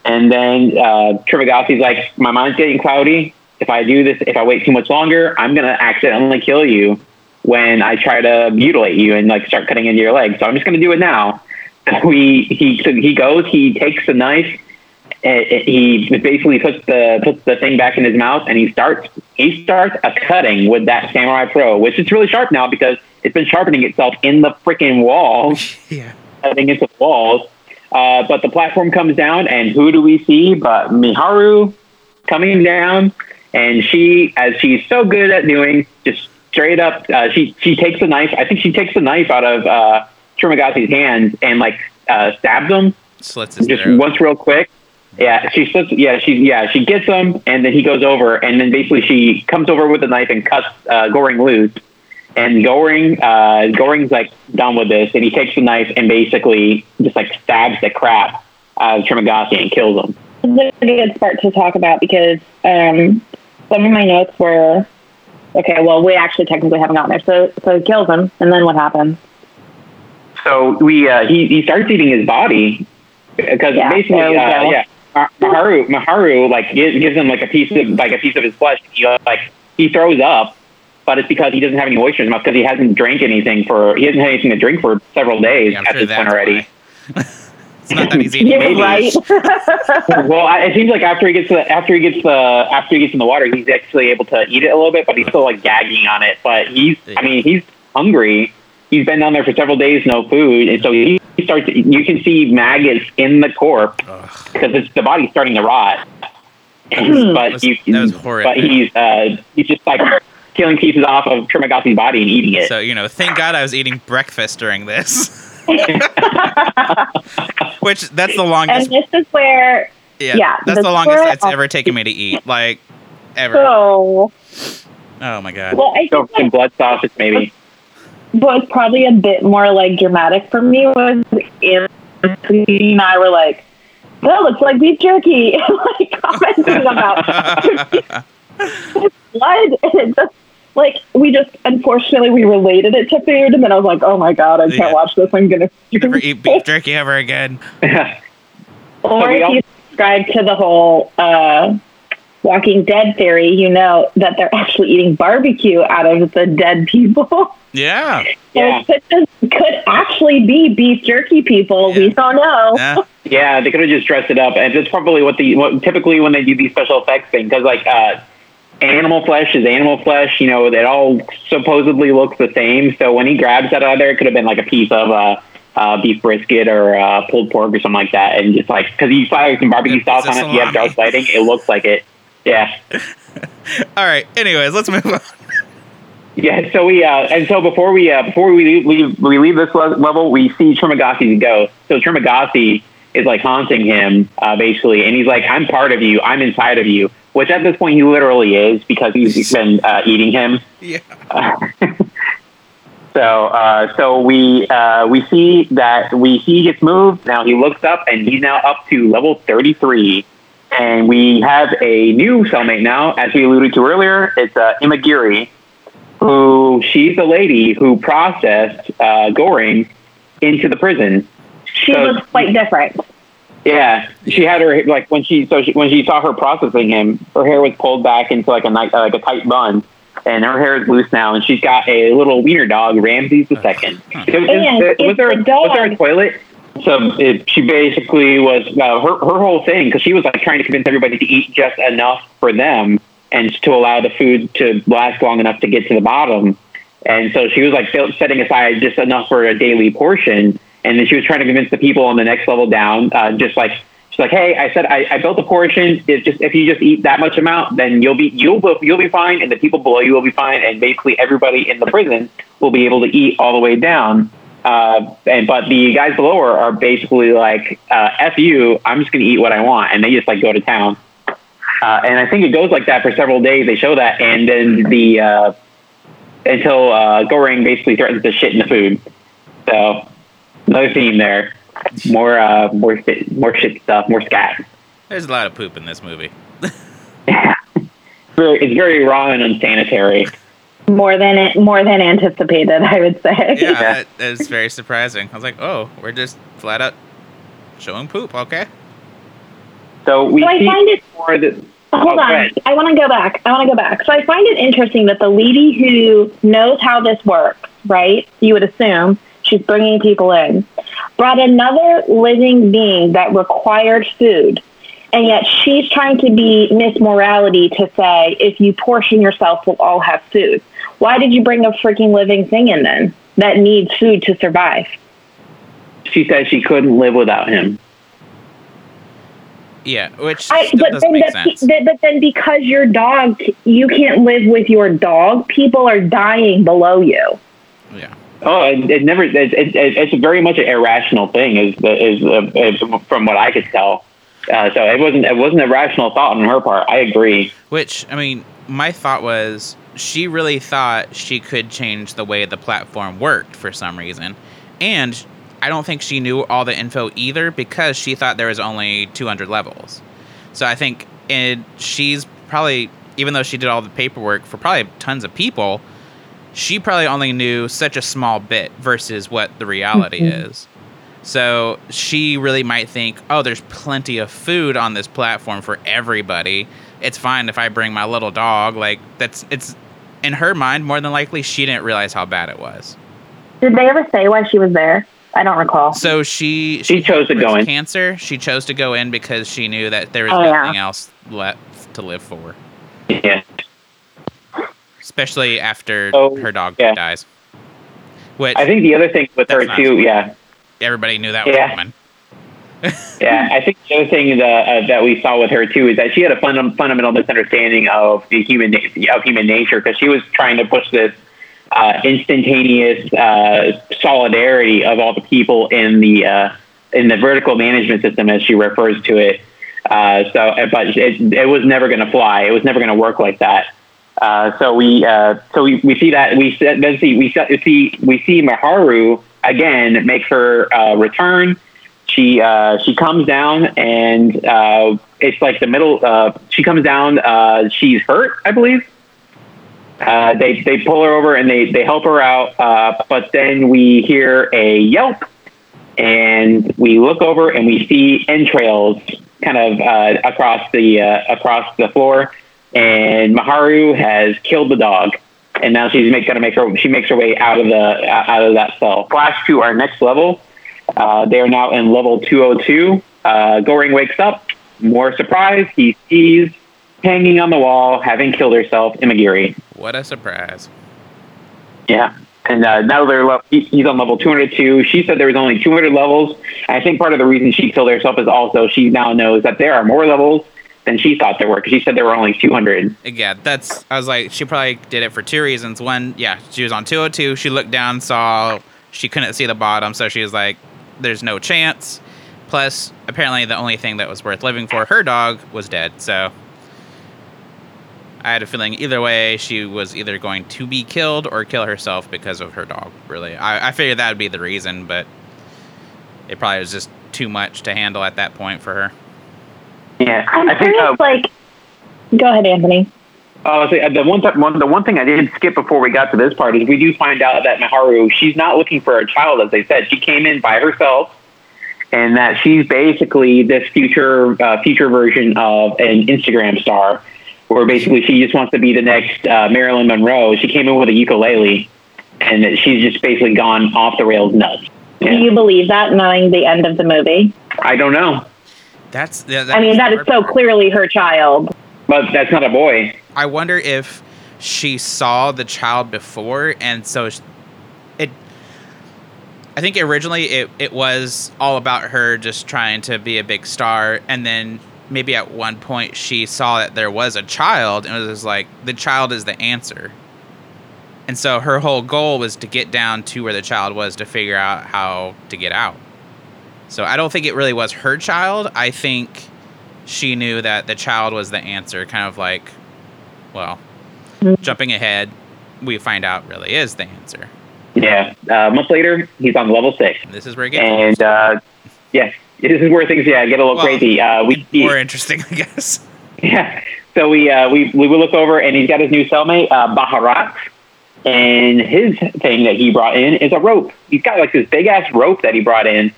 and then uh, Trimagasi's like, my mind's getting cloudy. If I do this, if I wait too much longer, I'm gonna accidentally kill you when I try to mutilate you and like start cutting into your leg. So I'm just gonna do it now. We he so he goes, he takes the knife, eh, eh, he basically puts the puts the thing back in his mouth, and he starts he starts a cutting with that Samurai Pro, which is really sharp now because it's been sharpening itself in the freaking walls Yeah. cutting into the walls. Uh, but the platform comes down, and who do we see but Miharu coming down? And she, as she's so good at doing, just straight up, uh, she she takes a knife. I think she takes a knife out of uh, hands and like uh, stabs him Slits his just throat. once real quick. Yeah, she slips. Yeah, she yeah she gets him, and then he goes over, and then basically she comes over with a knife and cuts uh, Goring loose. And Goring, uh, Goring's like done with this, and he takes the knife and basically just like stabs the crap out of Trimagasi and kills him. This is a good part to talk about because um, some of my notes were okay. Well, we actually technically haven't gotten there. So, so he kills him, and then what happens? So we uh, he he starts eating his body because Yeah, basically uh, yeah Miharu Miharu like gives, gives him like a piece of like a piece of his flesh. He like he throws up, but it's because he doesn't have any moisture in his mouth because he hasn't drank anything for he hasn't had anything to drink for several days Yeah, at sure this point already. it's not that easy. to Yeah, right. well, I, it seems like after he gets the after he gets the after he gets in the water, he's actually able to eat it a little bit, but he's still like gagging on it. But he's I mean he's hungry. He's been down there for several days, no food, and so he starts. You can see maggots in the corpse because it's the body's starting to rot. But was- you, but he's uh, he's just like killing pieces off of Trimagasi's body and eating it. So you know, thank God I was eating breakfast during this. Which that's the longest. and this is where Yeah, yeah, that's the the longest squirrel- it's ever taken me to eat. Like ever. so Oh my god. well I Go think for like, blood sausage, maybe. What was probably a bit more like dramatic for me was Anthony and I were like, that looks like beef jerky like commenting about blood and it just like we just unfortunately we related it to food and then I was like, Oh my god, I can't Yeah. watch this, I'm gonna Never eat beef jerky ever again. Or if you subscribe to the whole uh, Walking Dead theory, you know that they're actually eating barbecue out of the dead people. Yeah. Yeah. It could, could actually be beef jerky people. Yeah. We don't know. Yeah. Yeah, they could have just dressed it up, and that's probably what the what typically when they do these special effects thing, because like uh, animal flesh is animal flesh. You know, it all supposedly looks the same. So when he grabs that out of there, it could have been like a piece of uh, uh, beef brisket or uh, pulled pork or something like that, and just like because you fire some barbecue It's sauce on it, you have dark lighting, it looks like it. Yeah. All right. Anyways, let's move on. Yeah, so we uh, and so before we uh, before we leave, leave we leave this level, we see Trimagasi's ghost. So Trimagasi is like haunting him uh, basically, and he's like, "I'm part of you. I'm inside of you." Which at this point he literally is because he's been uh, eating him. Yeah. So uh, so we uh, we see that we he gets moved. Now he looks up and he's now up to level 33. And we have a new cellmate now, as we alluded to earlier. It's uh, Imoguiri, who she's the lady who processed uh, Goring into the prison. She So- looks quite different. Yeah, she had her like when she so she, when she saw her processing him, her hair was pulled back into like a nice like a tight bun, and her hair is loose now, and she's got a little wiener dog, Ramses the second. Huh. Was, And was, it's there the was there a toilet? So it, she basically was uh, her her whole thing because she was like trying to convince everybody to eat just enough for them and to allow the food to last long enough to get to the bottom. And so she was like setting aside just enough for a daily portion. And then she was trying to convince the people on the next level down, uh, just like she's like, "Hey, I said I, I built a portion. It's just if you just eat that much amount, then you'll be you'll you'll be fine, and the people below you will be fine, and basically everybody in the prison will be able to eat all the way down." Uh, and but the guys below her are basically like, uh, "F you, I'm just gonna eat what I want," and they just like go to town. Uh, and I think it goes like that for several days. They show that, and then the uh, until uh, Goring basically threatens to shit in the food. So another theme there. More, uh, more, shit- more shit stuff. More scat. There's a lot of poop in this movie. Very, it's very raw and unsanitary. More than it, more than anticipated, I would say. Yeah, that is very surprising. I was like, oh, we're just flat out showing poop. Okay. So we So I find it- more the. Hold Oh, on. ahead. I want to go back. I want to go back. So I find it interesting that the lady who knows how this works, right? You would assume she's bringing people in, brought another living being that required food. And yet she's trying to be Miss Morality to say, if you portion yourself, we'll all have food. Why did you bring a freaking living thing in then that needs food to survive? She said she couldn't live without him. Yeah, which I, still but doesn't then, make that, sense. but then because your dog, you can't live with your dog. People are dying below you. yeah. Oh, it, it never. It, it, it, it's very much an irrational thing, is is, uh, from what I could tell. Uh, so it wasn't. It wasn't a rational thought on her part. I agree. Which I mean, my thought was she really thought she could change the way the platform worked for some reason, and I don't think she knew all the info either because she thought there was only 200 levels. So I think it, she's probably, even though she did all the paperwork for probably tons of people, she probably only knew such a small bit versus what the reality Mhm. is. So she really might think, oh, there's plenty of food on this platform for everybody. It's fine if I bring my little dog. Like that's it's in her mind more than likely she didn't realize how bad it was. Did they ever say why she was there? I don't recall. So she She chose to go in. Cancer. She chose to go in because she knew that there was Oh, yeah. nothing else left to live for, Yeah. Especially after Oh, her dog yeah. dies. Which I think the other thing with her too. Yeah. everybody knew that was Yeah. coming. yeah, I think the other thing that, uh, that we saw with her too is that she had a fun, fundamental misunderstanding of the human of human nature because she was trying to push this uh, instantaneous uh, solidarity of all the people in the uh, in the vertical management system, as she refers to it. Uh, so, but it, it was never going to fly. It was never going to work like that. Uh, so we uh, so we, we see that we then see we see we see Miharu again make her uh, return. She uh, she comes down and uh, it's like the middle. She comes down. She's hurt, I believe. They they pull her over and they they help her out. But then we hear a yelp, and we look over and we see entrails kind of across the across the floor. And Miharu has killed the dog, and now she's make, gonna make her she makes her way out of the uh, out of that cell. Flash to our next level. Uh, they are now in level 202. Uh, Goring wakes up. More surprise, he sees hanging on the wall, having killed herself, Imoguiri. What a surprise! Yeah. And uh, now they're le- he's on level 202. She said there was only 200 levels. I think part of the reason she killed herself is also she now knows that there are more levels than she thought there were because she said there were only 200. Yeah, that's. I was like, she probably did it for two reasons. One, yeah, she was on 202. She looked down, saw she couldn't see the bottom, so she was like, "There's no chance." Plus, apparently, the only thing that was worth living for her dog was dead. So I had a feeling either way, she was either going to be killed or kill herself because of her dog. Really, I, I figured that would be the reason, but it probably was just too much to handle at that point for her. Yeah, I'm I think uh, like, go ahead, Anthony. Uh, so, uh, the one, th- one, the one thing I did skip before we got to this part is we do find out that Miharu, she's not looking for a child, as they said. She came in by herself, and that she's basically this future, uh, future version of an Instagram star, where basically she just wants to be the next uh, Marilyn Monroe. She came in with a ukulele, and she's just basically gone off the rails nuts. Do you believe that, knowing the end of the movie? I don't know, That's. Yeah, I mean, that is so clearly her child. but that's not a boy. I wonder if she saw the child before, and so it. I think originally it it was all about her just trying to be a big star, and then maybe at one point she saw that there was a child, and it was like the child is the answer. And so her whole goal was to get down to where the child was to figure out how to get out. So I don't think it really was her child. I think she knew that the child was the answer, kind of like well, jumping ahead, we find out really is the answer. Yeah, uh, a month later, he's on level six. And this is where it gets and uh, yeah, this is where things yeah get a little Well, crazy. Uh, we more interesting, I guess. yeah, so we uh, we we look over and he's got his new cellmate uh, Baharat, and his thing that he brought in is a rope. He's got like this big ass rope that he brought in,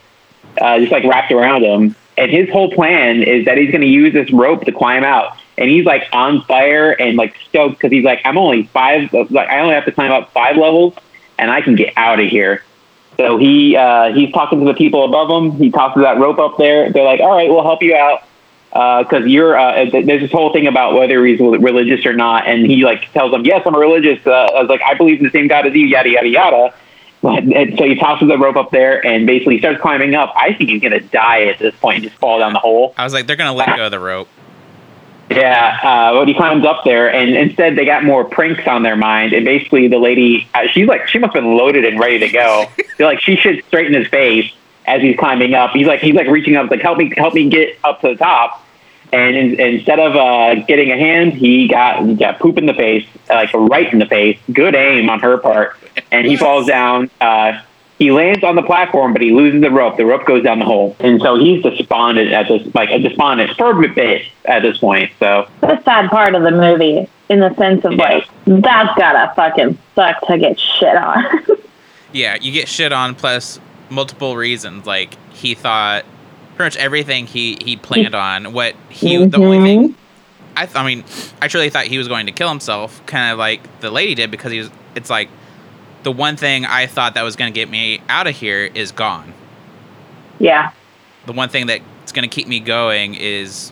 uh, just like wrapped around him. And his whole plan is that he's going to use this rope to climb out. And he's like on fire and like stoked because he's like, I'm only five, like I only have to climb up five levels, and I can get out of here. So he uh, he's talking to the people above him. He tosses that rope up there. They're like, "All right, we'll help you out because you're." Uh, there's this whole thing about whether he's religious or not, and he like tells them, "Yes, I'm religious." Uh, I was like, "I believe in the same God as you." Yada yada yada. But, and so he tosses the rope up there and basically starts climbing up. I think he's gonna die at this point and just fall down the hole. I was like, they're gonna let go of the rope. Yeah, uh, but he climbs up there, and instead they got more pranks on their mind. And basically, the lady, uh, she's like, she must have been loaded and ready to go. They're like, she should straighten his face as he's climbing up. He's like, he's like reaching up, like, help me, help me get up to the top. And in, instead of uh, getting a hand, he got he got poop in the face, like right in the face. Good aim on her part, and he falls down. Uh, he lands on the platform, but he loses the rope. The rope goes down the hole, and so he's despondent at this, like a despondent for a bit at this point. So The sad part of the movie, in the sense of like, that's gotta fucking suck to get shit on. Yeah, you get shit on plus multiple reasons. Like he thought pretty much everything he he planned on. What he the only thing mhm. I th- I mean, I truly thought he was going to kill himself, kind of like the lady did, because he was. It's like the one thing I thought that was going to get me out of here is gone. yeah. The one thing that's going to keep me going is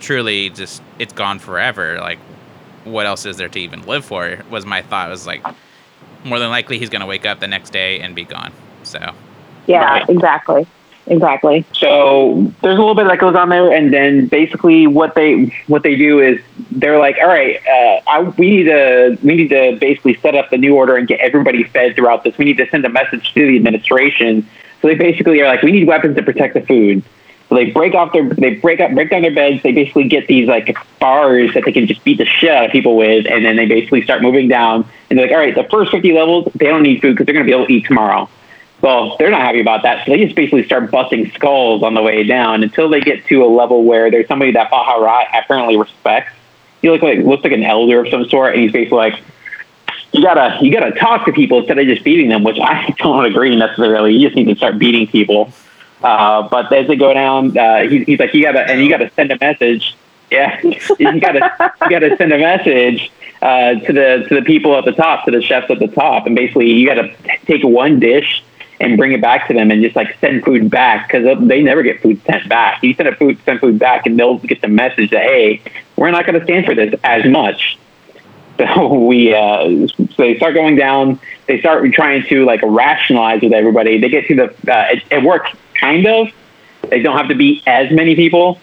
truly just it's gone forever. Like, what else is there to even live for? Was my thought. It was like more than likely he's going to wake up the next day and be gone. So Yeah, Right. exactly. Exactly. So there's a little bit that goes on there, and then basically what they what they do is they're like, all right, uh, I, we need to we need to basically set up the new order and get everybody fed throughout this. We need to send a message to the administration. So they basically are like, we need weapons to protect the food. So they break off their they break up break down their beds. They basically get these like bars that they can just beat the shit out of people with, and then they basically start moving down. And they're like, all right, the first 50 levels they don't need food because they're going to be able to eat tomorrow. Well, they're not happy about that, so they just basically start busting skulls on the way down until they get to a level where there's somebody that Baharat apparently respects. He looks like looks like an elder of some sort, and he's basically like, "You gotta you gotta talk to people instead of just beating them," which I don't agree necessarily. You just need to start beating people. Uh, but as they go down, uh, he, he's like, "You gotta and you gotta send a message." Yeah, you gotta you gotta send a message uh, to the to the people at the top, to the chefs at the top, and basically you gotta take one dish and bring it back to them and just like send food back because they never get food sent back. You send a food send food back and they'll get the message that hey, we're not going to stand for this as much. So we uh, so they start going down. They start trying to like rationalize with everybody. They get to the uh, it, it works kind of. They don't have to be as many people.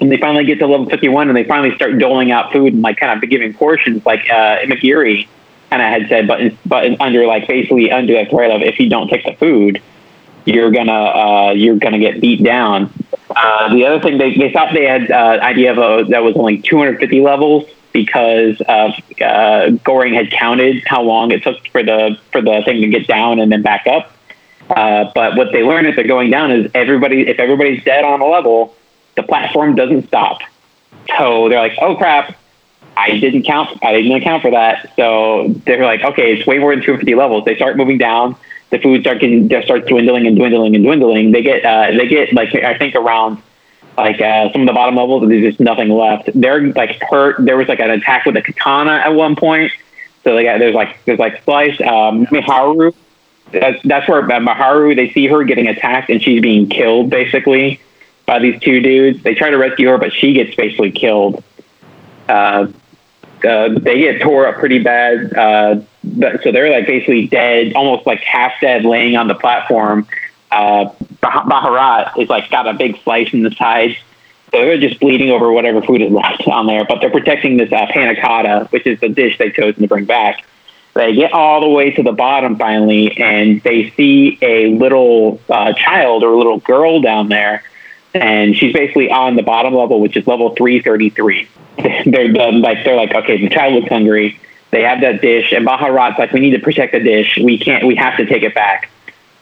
And they finally get to level 51 and they finally start doling out food and like kind of giving portions like uh, McGeary kind of had said, but but under like basically under the threat of if you don't take the food, you're gonna uh, you're gonna get beat down. Uh, the other thing they, they thought they had uh, idea of a, that was only 250 levels because of uh, Goring had counted how long it took for the for the thing to get down and then back up. Uh, but what they learned as they're going down is everybody if everybody's dead on a level, the platform doesn't stop. So they're like, oh crap, I didn't count. I didn't account for that. So they're like, okay, it's way more than 250 levels. They start moving down. The food start getting, they start dwindling and dwindling and dwindling. They get, uh, they get like I think around like uh, some of the bottom levels. There's just nothing left. They're like hurt. There was like an attack with a katana at one point. So they got, there's like there's like slice um, Miharu. That's that's where uh, Miharu. They see her getting attacked and she's being killed basically by these two dudes. They try to rescue her, but she gets basically killed. Uh, uh, they get tore up pretty bad. Uh, but, so they're like basically dead, almost like half dead, laying on the platform. Uh, Baharat is like got a big slice in the side. So they're just bleeding over whatever food is left on there, but they're protecting this uh, panna cotta, which is the dish they've chosen to bring back. They get all the way to the bottom finally, and they see a little uh, child or a little girl down there, and she's basically on the bottom level, which is level 333 they're like they're like okay the child looks hungry. They have that dish. And Baharat's like we need to protect the dish. We can't we have to take it back.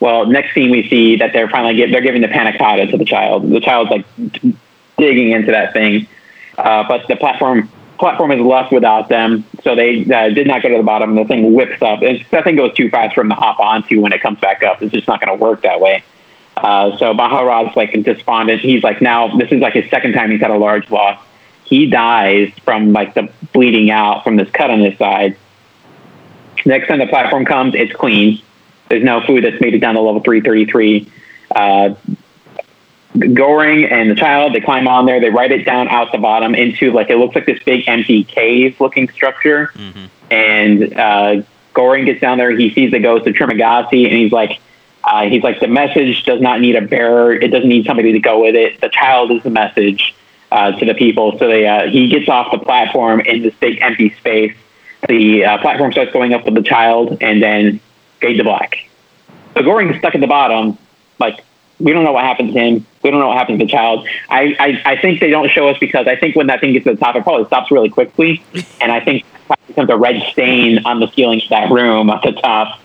Well next scene we see that they're finally get, they're giving the panna cotta to the child. The child's like digging into that thing. Uh, but the platform platform is left without them. So they uh, did not go to the bottom. And the thing whips up. And that thing goes too fast for them to hop onto when it comes back up. It's just not going to work that way. Uh, so Baharat's like despondent. He's like now this is like his second time he's had a large loss he dies from like the bleeding out from this cut on his side. Next time the platform comes, it's clean. There's no food that's made it down to level 333. Uh, Goring and the child, they climb on there, they write it down out the bottom into like, it looks like this big empty cave looking structure. Mm-hmm. And uh, Goring gets down there, he sees the ghost of Trimagasi, and he's like, uh, he's like, the message does not need a bearer. It doesn't need somebody to go with it. The child is the message uh, to the people. So they, uh, he gets off the platform in this big empty space. The uh, platform starts going up with the child, and then fade to black. So Goring's stuck at the bottom. Like we don't know what happened to him. We don't know what happened to the child. I, I, I think they don't show us because I think when that thing gets to the top, it probably stops really quickly, and I think becomes a red stain on the ceiling of that room at the top.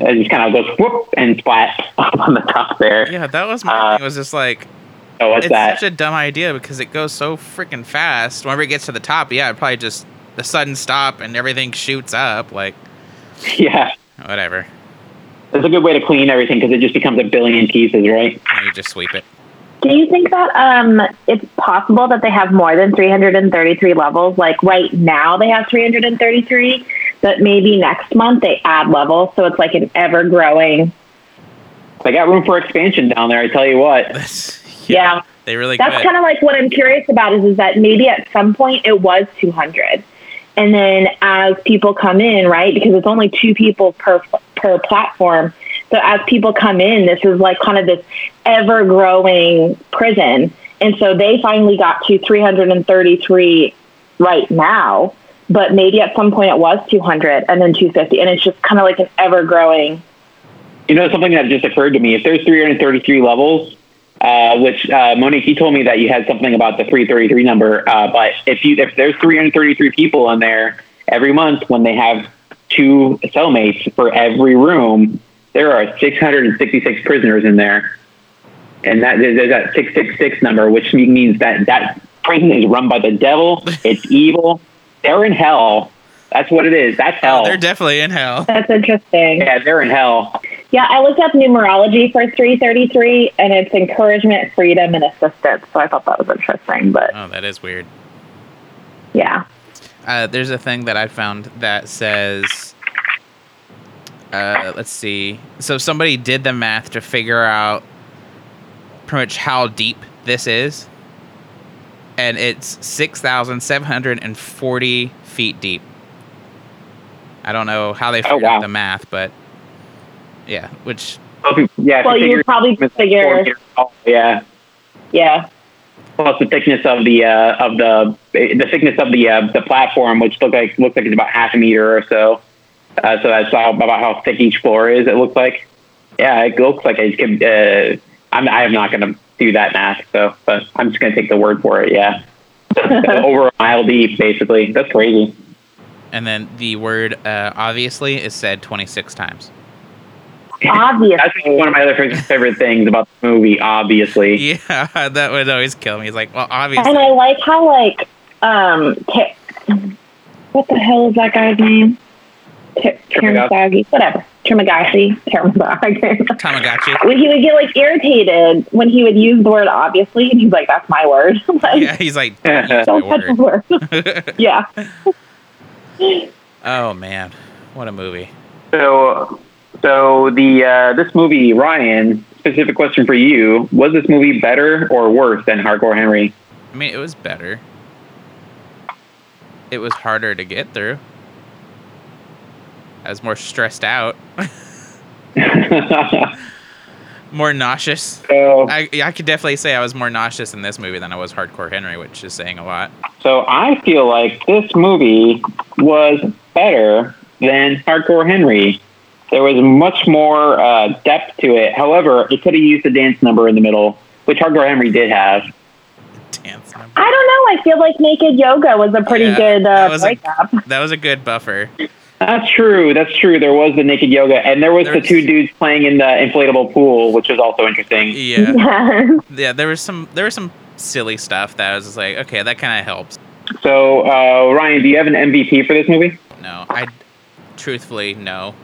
It just kind of goes whoop and splat on the top there. Yeah, that was my. Uh, it was just like Oh, what's it's that? such a dumb idea because it goes so freaking fast. Whenever it gets to the top, yeah, it probably just the sudden stop and everything shoots up. Like, yeah, whatever. It's a good way to clean everything because it just becomes a billion pieces, right? And you just sweep it. Do you think that um, it's possible that they have more than 333 levels? Like right now, they have 333, but maybe next month they add levels, so it's like an ever growing. They got room for expansion down there. I tell you what. yeah. yeah. They really That's kind of like what I'm curious about is, is that maybe at some point it was 200. And then as people come in, right, because it's only two people per per platform, So as people come in, this is like kind of this ever growing prison. And so they finally got to 333 right now, but maybe at some point it was 200 and then 250. And it's just kind of like an ever growing. You know, something that just occurred to me if there's 333 levels, uh, which uh, Monique, you told me that you had something about the 333 number. Uh, but if you if there's 333 people in there every month when they have two cellmates for every room, there are 666 prisoners in there, and that there's that 666 number, which means that that prison is run by the devil. It's evil. They're in hell. That's what it is. That's hell. Oh, they're definitely in hell. That's interesting. yeah, they're in hell. Yeah, I looked up numerology for 333 and it's encouragement, freedom, and assistance. So I thought that was interesting. But Oh, that is weird. yeah. Uh, there's a thing that I found that says, uh, let's see. So somebody did the math to figure out pretty much how deep this is, and it's six thousand seven hundred and forty feet deep. I don't know how they Oh, figured wow. out the math, but yeah, which Yeah. Well, you you figure- probably figure, Yeah. yeah. plus the thickness of the uh, of the the thickness of the uh, the platform, which look like looks like it's about half a meter or so. Uh, so that's how, about how thick each floor is. It looks like. Yeah, it looks like it could. Uh, I'm I'm not going to do that math, so but I'm just going to take the word for it. Yeah, over a mile deep, basically. That's crazy. and then the word uh, obviously is said twenty six times. That's Obviously. one of my other favorite- favorite things about the movie. Obviously, Yeah, that would always kill me. He's like, well, obviously. And I like how, like, um, Te- what the hell is that guy's name? Te- Trimagasi. Trimagasi. Whatever. Trimagasi. Trimagasi. Tamagotchi. when he would get, like, irritated when he would use the word obviously, and he's like, that's my word. like, Yeah, he's like, "Don't use don't my touch the word. word." yeah. oh man, what a movie! So, so the uh, this movie, Ryan. Specific question for you: Was this movie better or worse than Hardcore Henry? I mean, it was better. It was harder to get through. I was more stressed out, more nauseous. so, I I could definitely say I was more nauseous in this movie than I was Hardcore Henry, which is saying a lot. so I feel like this movie was better than Hardcore Henry. There was much more uh, depth to it. However, it could have used a dance number in the middle, which Hardcore Henry did have. Dance number. I don't know. I feel like naked yoga was a pretty Yeah, good that uh, was a- breakup. That was a good buffer. That's true. That's true. There was the naked yoga, and there was There's- the two dudes playing in the inflatable pool, which was also interesting. Yeah, Yeah. yeah. There was some there was some silly stuff that I was just like, okay, that kind of helps. So, uh, Ryan, do you have an MVP for this movie? No, I truthfully no.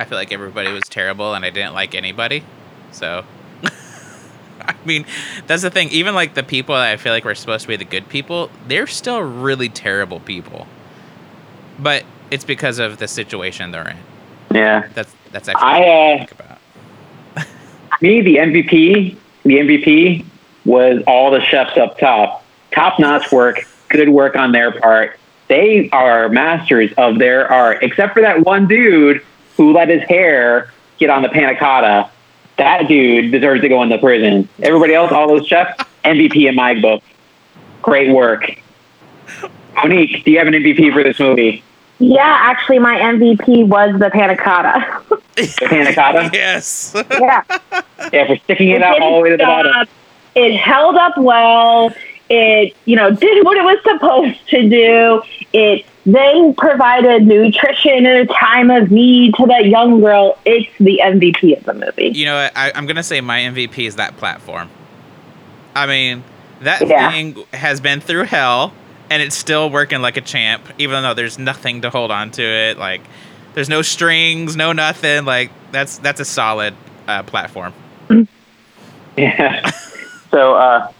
I feel like everybody was terrible and I didn't like anybody. So I mean, that's the thing. Even like the people that I feel like were supposed to be the good people, they're still really terrible people. But it's because of the situation they're in. Yeah. That's that's actually I, what I uh, think about. Me, the MVP, the MVP was all the chefs up top. Top notch work, good work on their part. They are masters of their art, except for that one dude who let his hair get on the panna cotta. That dude deserves to go into prison. Everybody else, all those chefs, MVP in my book. Great work. Monique, do you have an MVP for this movie? Yeah, actually, my MVP was the panna cotta. The panna cotta? yes. yeah. Yeah, for sticking it out all the way to the bottom. job. It held up well. It, you know, did what it was supposed to do. It then provided nutrition in a time of need to that young girl. It's the MVP of the movie. you know? I, I'm gonna say my MVP is that platform. I mean, that Yeah. thing has been through hell, and it's still working like a champ, even though there's nothing to hold on to it. Like, there's no strings, no nothing. Like, that's that's a solid uh, platform. Yeah. so, uh,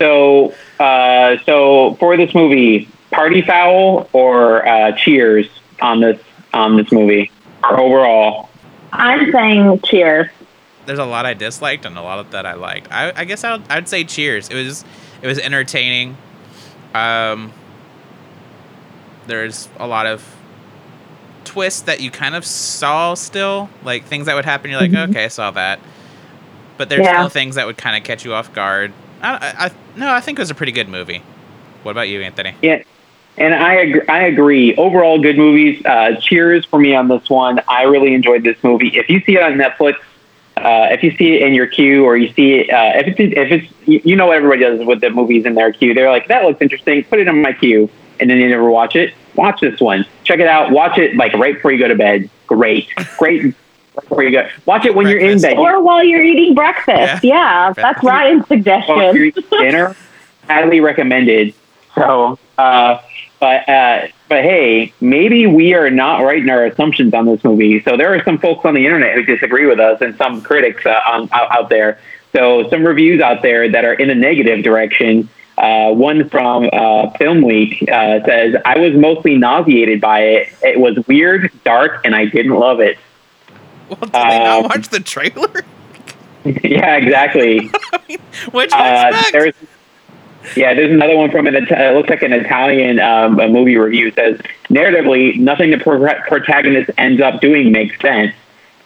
so, uh, so for this movie, party foul or uh, cheers on this on this movie or overall? I'm saying cheers. There's a lot I disliked and a lot of that I liked. I, I guess I'd, I'd say cheers. It was it was entertaining. Um, there's a lot of twists that you kind of saw still, like things that would happen. You're like, Mhm. okay, I saw that. But there's Yeah. still things that would kind of catch you off guard. I, I, I no, I think it was a pretty good movie. What about you, Anthony? Yeah, and I agree, I agree. Overall, good movies. Uh, cheers for me on this one. I really enjoyed this movie. If you see it on Netflix, uh, if you see it in your queue or you see it, uh, if it's if it's you you know what everybody does with the movies in their queue. They're like, that looks interesting. Put it in my queue, and then you never watch it. Watch this one. Check it out. Watch it like right before you go to bed. Great, great. before you go, watch it when you're in bed. Or while you're eating breakfast. Yeah, that's Breakfast. Ryan's Well, if you're suggestion. eating dinner, highly recommended. So, uh, but uh, but hey, maybe we are not right in our assumptions on this movie. So there are some folks on the internet who disagree with us, and some critics uh, on, out, out there. So some reviews out there that are in a negative direction. Uh, one from uh, Film Week uh, says, "I was mostly nauseated by it. It was weird, dark, and I didn't love it." Well, did they not Um, watch the trailer? yeah, exactly. Which Uh, expect? Yeah, there's another one from an it looks like an Italian um, a movie review says narratively nothing the pro- protagonist ends up doing makes sense.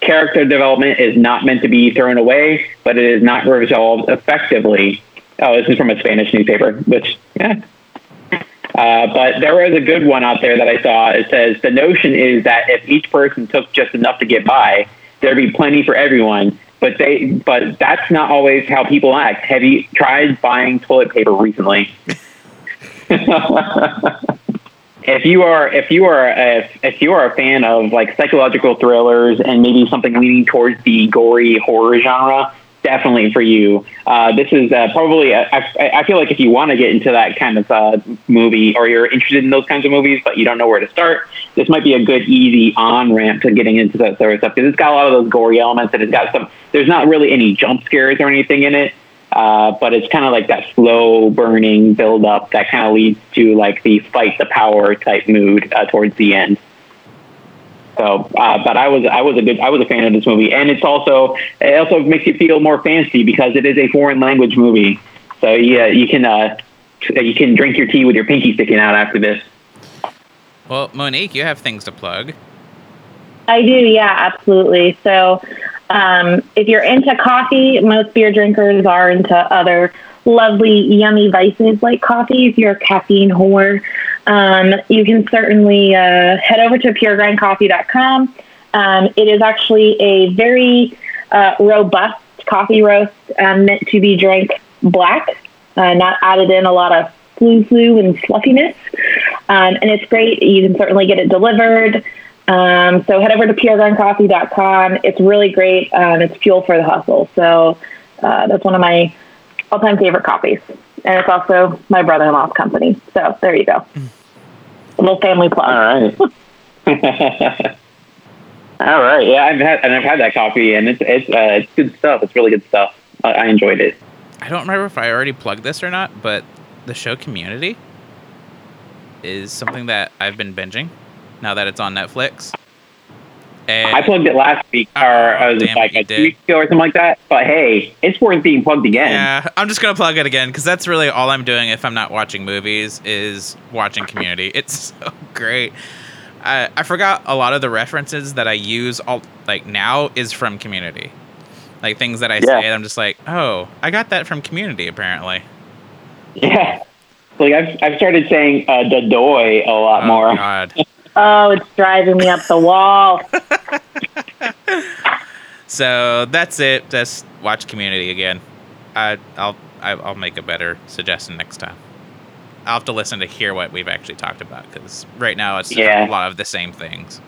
Character development is not meant to be thrown away, but it is not resolved effectively. Oh, this is from a Spanish newspaper, which yeah. Uh, but there was a good one out there that I saw. It says the notion is that if each person took just enough to get by, there'd be plenty for everyone. But they, but that's not always how people act. Have you tried buying toilet paper recently? if you are, if you are, if, if you are a fan of like psychological thrillers and maybe something leaning towards the gory horror genre, definitely for you. Uh, this is uh, probably. I, I I feel like if you want to get into that kind of uh, movie, or you're interested in those kinds of movies, but you don't know where to start, this might be a good, easy on ramp to getting into that sort of stuff because it's got a lot of those gory elements, and it's got some. There's not really any jump scares or anything in it. Uh, but it's kind of like that slow burning build up that kind of leads to like the fight the power type mood uh, towards the end. So, uh, but I was I was a good I was a fan of this movie, and it's also it also makes you feel more fancy because it is a foreign language movie. So yeah, you can uh, you can drink your tea with your pinky sticking out after this. well, Monique, you have things to plug. I do, yeah, absolutely. So, um, if you're into coffee, most beer drinkers are into other lovely, yummy vices like coffee. If you're a caffeine whore, um, you can certainly uh, head over to puregrindcoffee.com. Um, it is actually a very uh, robust coffee roast um, meant to be drank black, uh, not added in a lot of flu flu and fluffiness. Um, and it's great. You can certainly get it delivered. Um, so head over to puregrindcoffee.com. It's really great. Um, it's fuel for the hustle. So uh, that's one of my all-time favorite coffees, and it's also my brother-in-law's company. So there you go. A little family plug. All right. All right. Yeah, I've had and I've had that coffee, and it's it's uh, it's good stuff. It's really good stuff. I, I enjoyed it. I don't remember if I already plugged this or not, but the show Community is something that I've been binging now that it's on Netflix. And I plugged it last week, or Oh, uh, it was like a two weeks ago or something like that. But hey, it's worth being plugged again. yeah, I'm just gonna plug it again because that's really all I'm doing if I'm not watching movies is watching Community. It's so great. I, I forgot a lot of the references that I use all like now is from Community, like things that I Yeah. say. I'm just like, oh, I got that from Community apparently. Yeah. Like I've I've started saying uh, "dadoy" a lot Oh more. God. Oh, it's driving me up the wall. So that's it. Just watch Community again. I, I'll I'll make a better suggestion next time. I'll have to listen to hear what we've actually talked about because right now it's Yeah. a lot of the same things.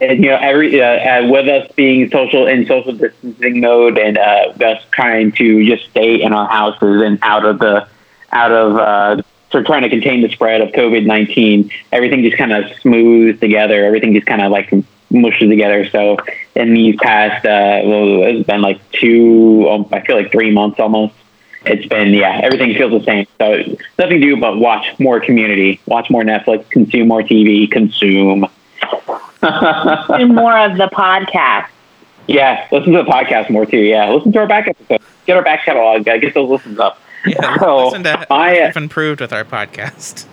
And, you know, every uh, uh, with us being social in social distancing mode, and uh, us trying to just stay in our houses and out of the out of of trying to contain the spread of COVID nineteen. Everything just kind of smooths together. Everything just kind of like mushes together. So in these past, uh, well, it's been like two, um, I feel like three months almost. It's been yeah, everything feels the same. So nothing to do but watch more Community, watch more Netflix, consume more TV, consume. Do more of the podcast. Yeah, listen to the podcast more too. Yeah, listen to our back episodes. Get our back catalog. Get those listens up. Yeah, So, listen to I, uh, I've improved with our podcast.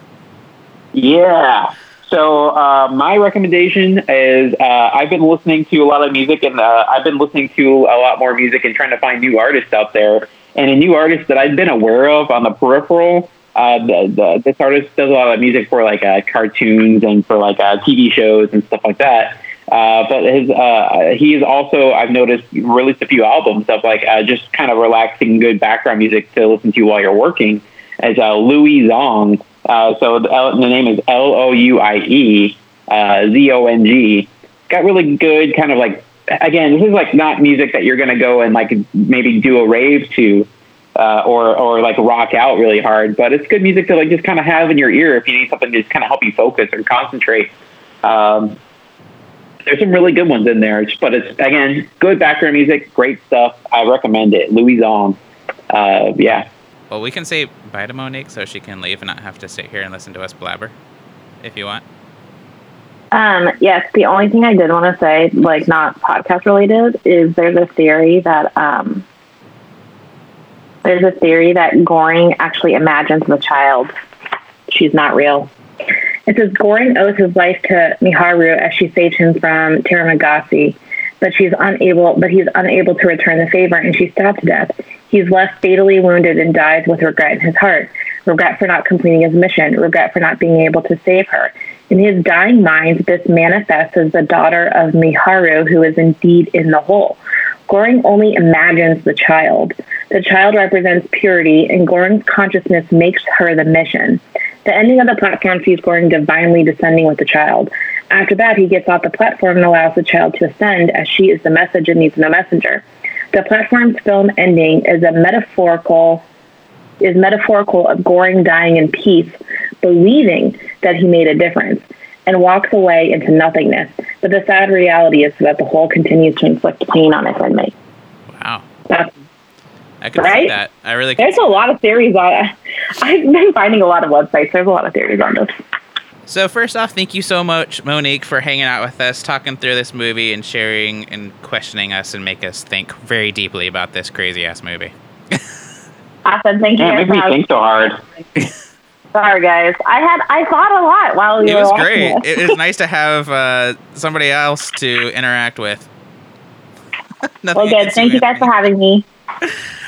Yeah. So uh, my recommendation is uh, I've been listening to a lot of music, and uh, I've been listening to a lot more music and trying to find new artists out there. And a new artist that I've been aware of on the peripheral. Uh, the, the, this artist does a lot of music for like uh, cartoons and for like uh, TV shows and stuff like that. Uh, but his uh, he is also I've noticed released a few albums of like uh, just kind of relaxing, good background music to listen to while you're working. As uh, Louie Zong, uh, so the, the name is L O U I E uh, Z O N G. Got really good kind of like again. This is like not music that you're gonna go and like maybe do a rave to. Uh, or or like rock out really hard, but it's good music to like just kind of have in your ear if you need something to just kind of help you focus or concentrate. Um, there's some really good ones in there, but it's again good background music, great stuff. I recommend it. Louis Zong, uh, yeah. Well, we can say bye to Monique so she can leave and not have to sit here and listen to us blabber, if you want. Um, yes, the only thing I did want to say, like not podcast related, is there's a theory that um, there's a theory that Goreng actually imagines the child. She's not real. It says Goreng owes his life to Miharu as she saved him from Trimagasi, but she's unable. But he's unable to return the favor, and she's stabbed to death. He's left fatally wounded and dies with regret in his heart. Regret for not completing his mission. Regret for not being able to save her. In his dying mind, this manifests as the daughter of Miharu, who is indeed in the hole. Goreng only imagines the child. The child represents purity, and Goreng's consciousness makes her the mission. The ending of the platform sees Goreng divinely descending with the child. After that, he gets off the platform and allows the child to ascend, as she is the message and needs no messenger. The platform's film ending is a metaphorical is metaphorical of Goreng dying in peace, believing that he made a difference, and walks away into nothingness. But the sad reality is that the hole continues to inflict pain on its inmate. Wow. That's I could see Right? that. I really There's see a lot of theories on it. I've been finding a lot of websites. There's a lot of theories on this. So first off, thank you so much, Monique, for hanging out with us, talking through this movie, and sharing and questioning us, and make us think very deeply about this crazy ass movie. Awesome. Thank you. Yeah, guys make me think so hard. Sorry, guys. I had I thought a lot while you It were was great. this. It was nice to have uh, somebody else to interact with. Well, good. Thank you guys for having me.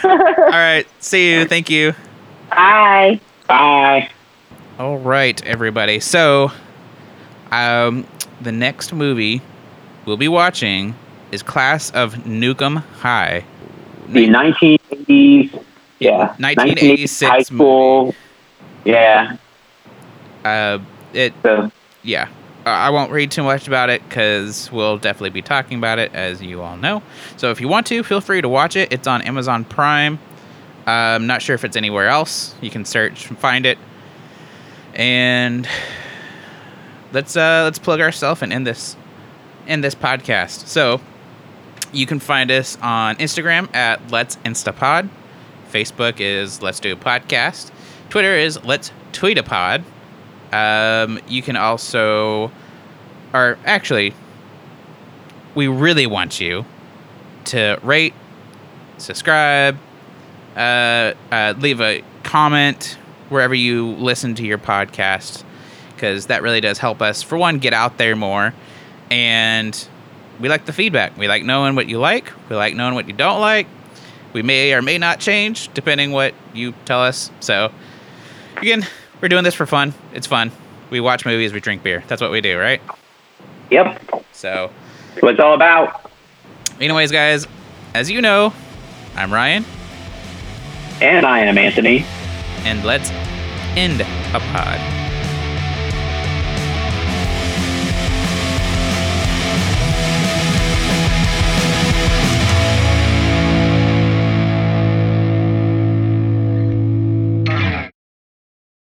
All right, see you. Thank you. Bye. Bye. All right, everybody. So, um, the next movie we'll be watching is Class of Nuke 'Em High. The 1980s, yeah, 1986 high school, yeah. Uh, it So yeah. I won't read too much about it because we'll definitely be talking about it, as you all know. So if you want to, feel free to watch it. It's on Amazon Prime. Uh, I'm not sure if it's anywhere else. You can search and find it. And let's uh, let's plug ourselves and end this end this podcast. So you can find us on Instagram at Let's Instapod. Facebook is Let's Do a Podcast. Twitter is Let's Tweet a Pod. Um, you can also, or actually, we really want you to rate, subscribe, uh, uh, leave a comment wherever you listen to your podcast, because that really does help us, for one, get out there more. And we like the feedback. We like knowing what you like, we like knowing what you don't like. We may or may not change depending what you tell us. So, again, we're doing this for fun. It's fun. We watch movies, we drink beer. That's what we do, right? Yep, So, that's what it's all about. anyways, guys, as you know, I'm Ryan, And I am Anthony. and let's end a pod.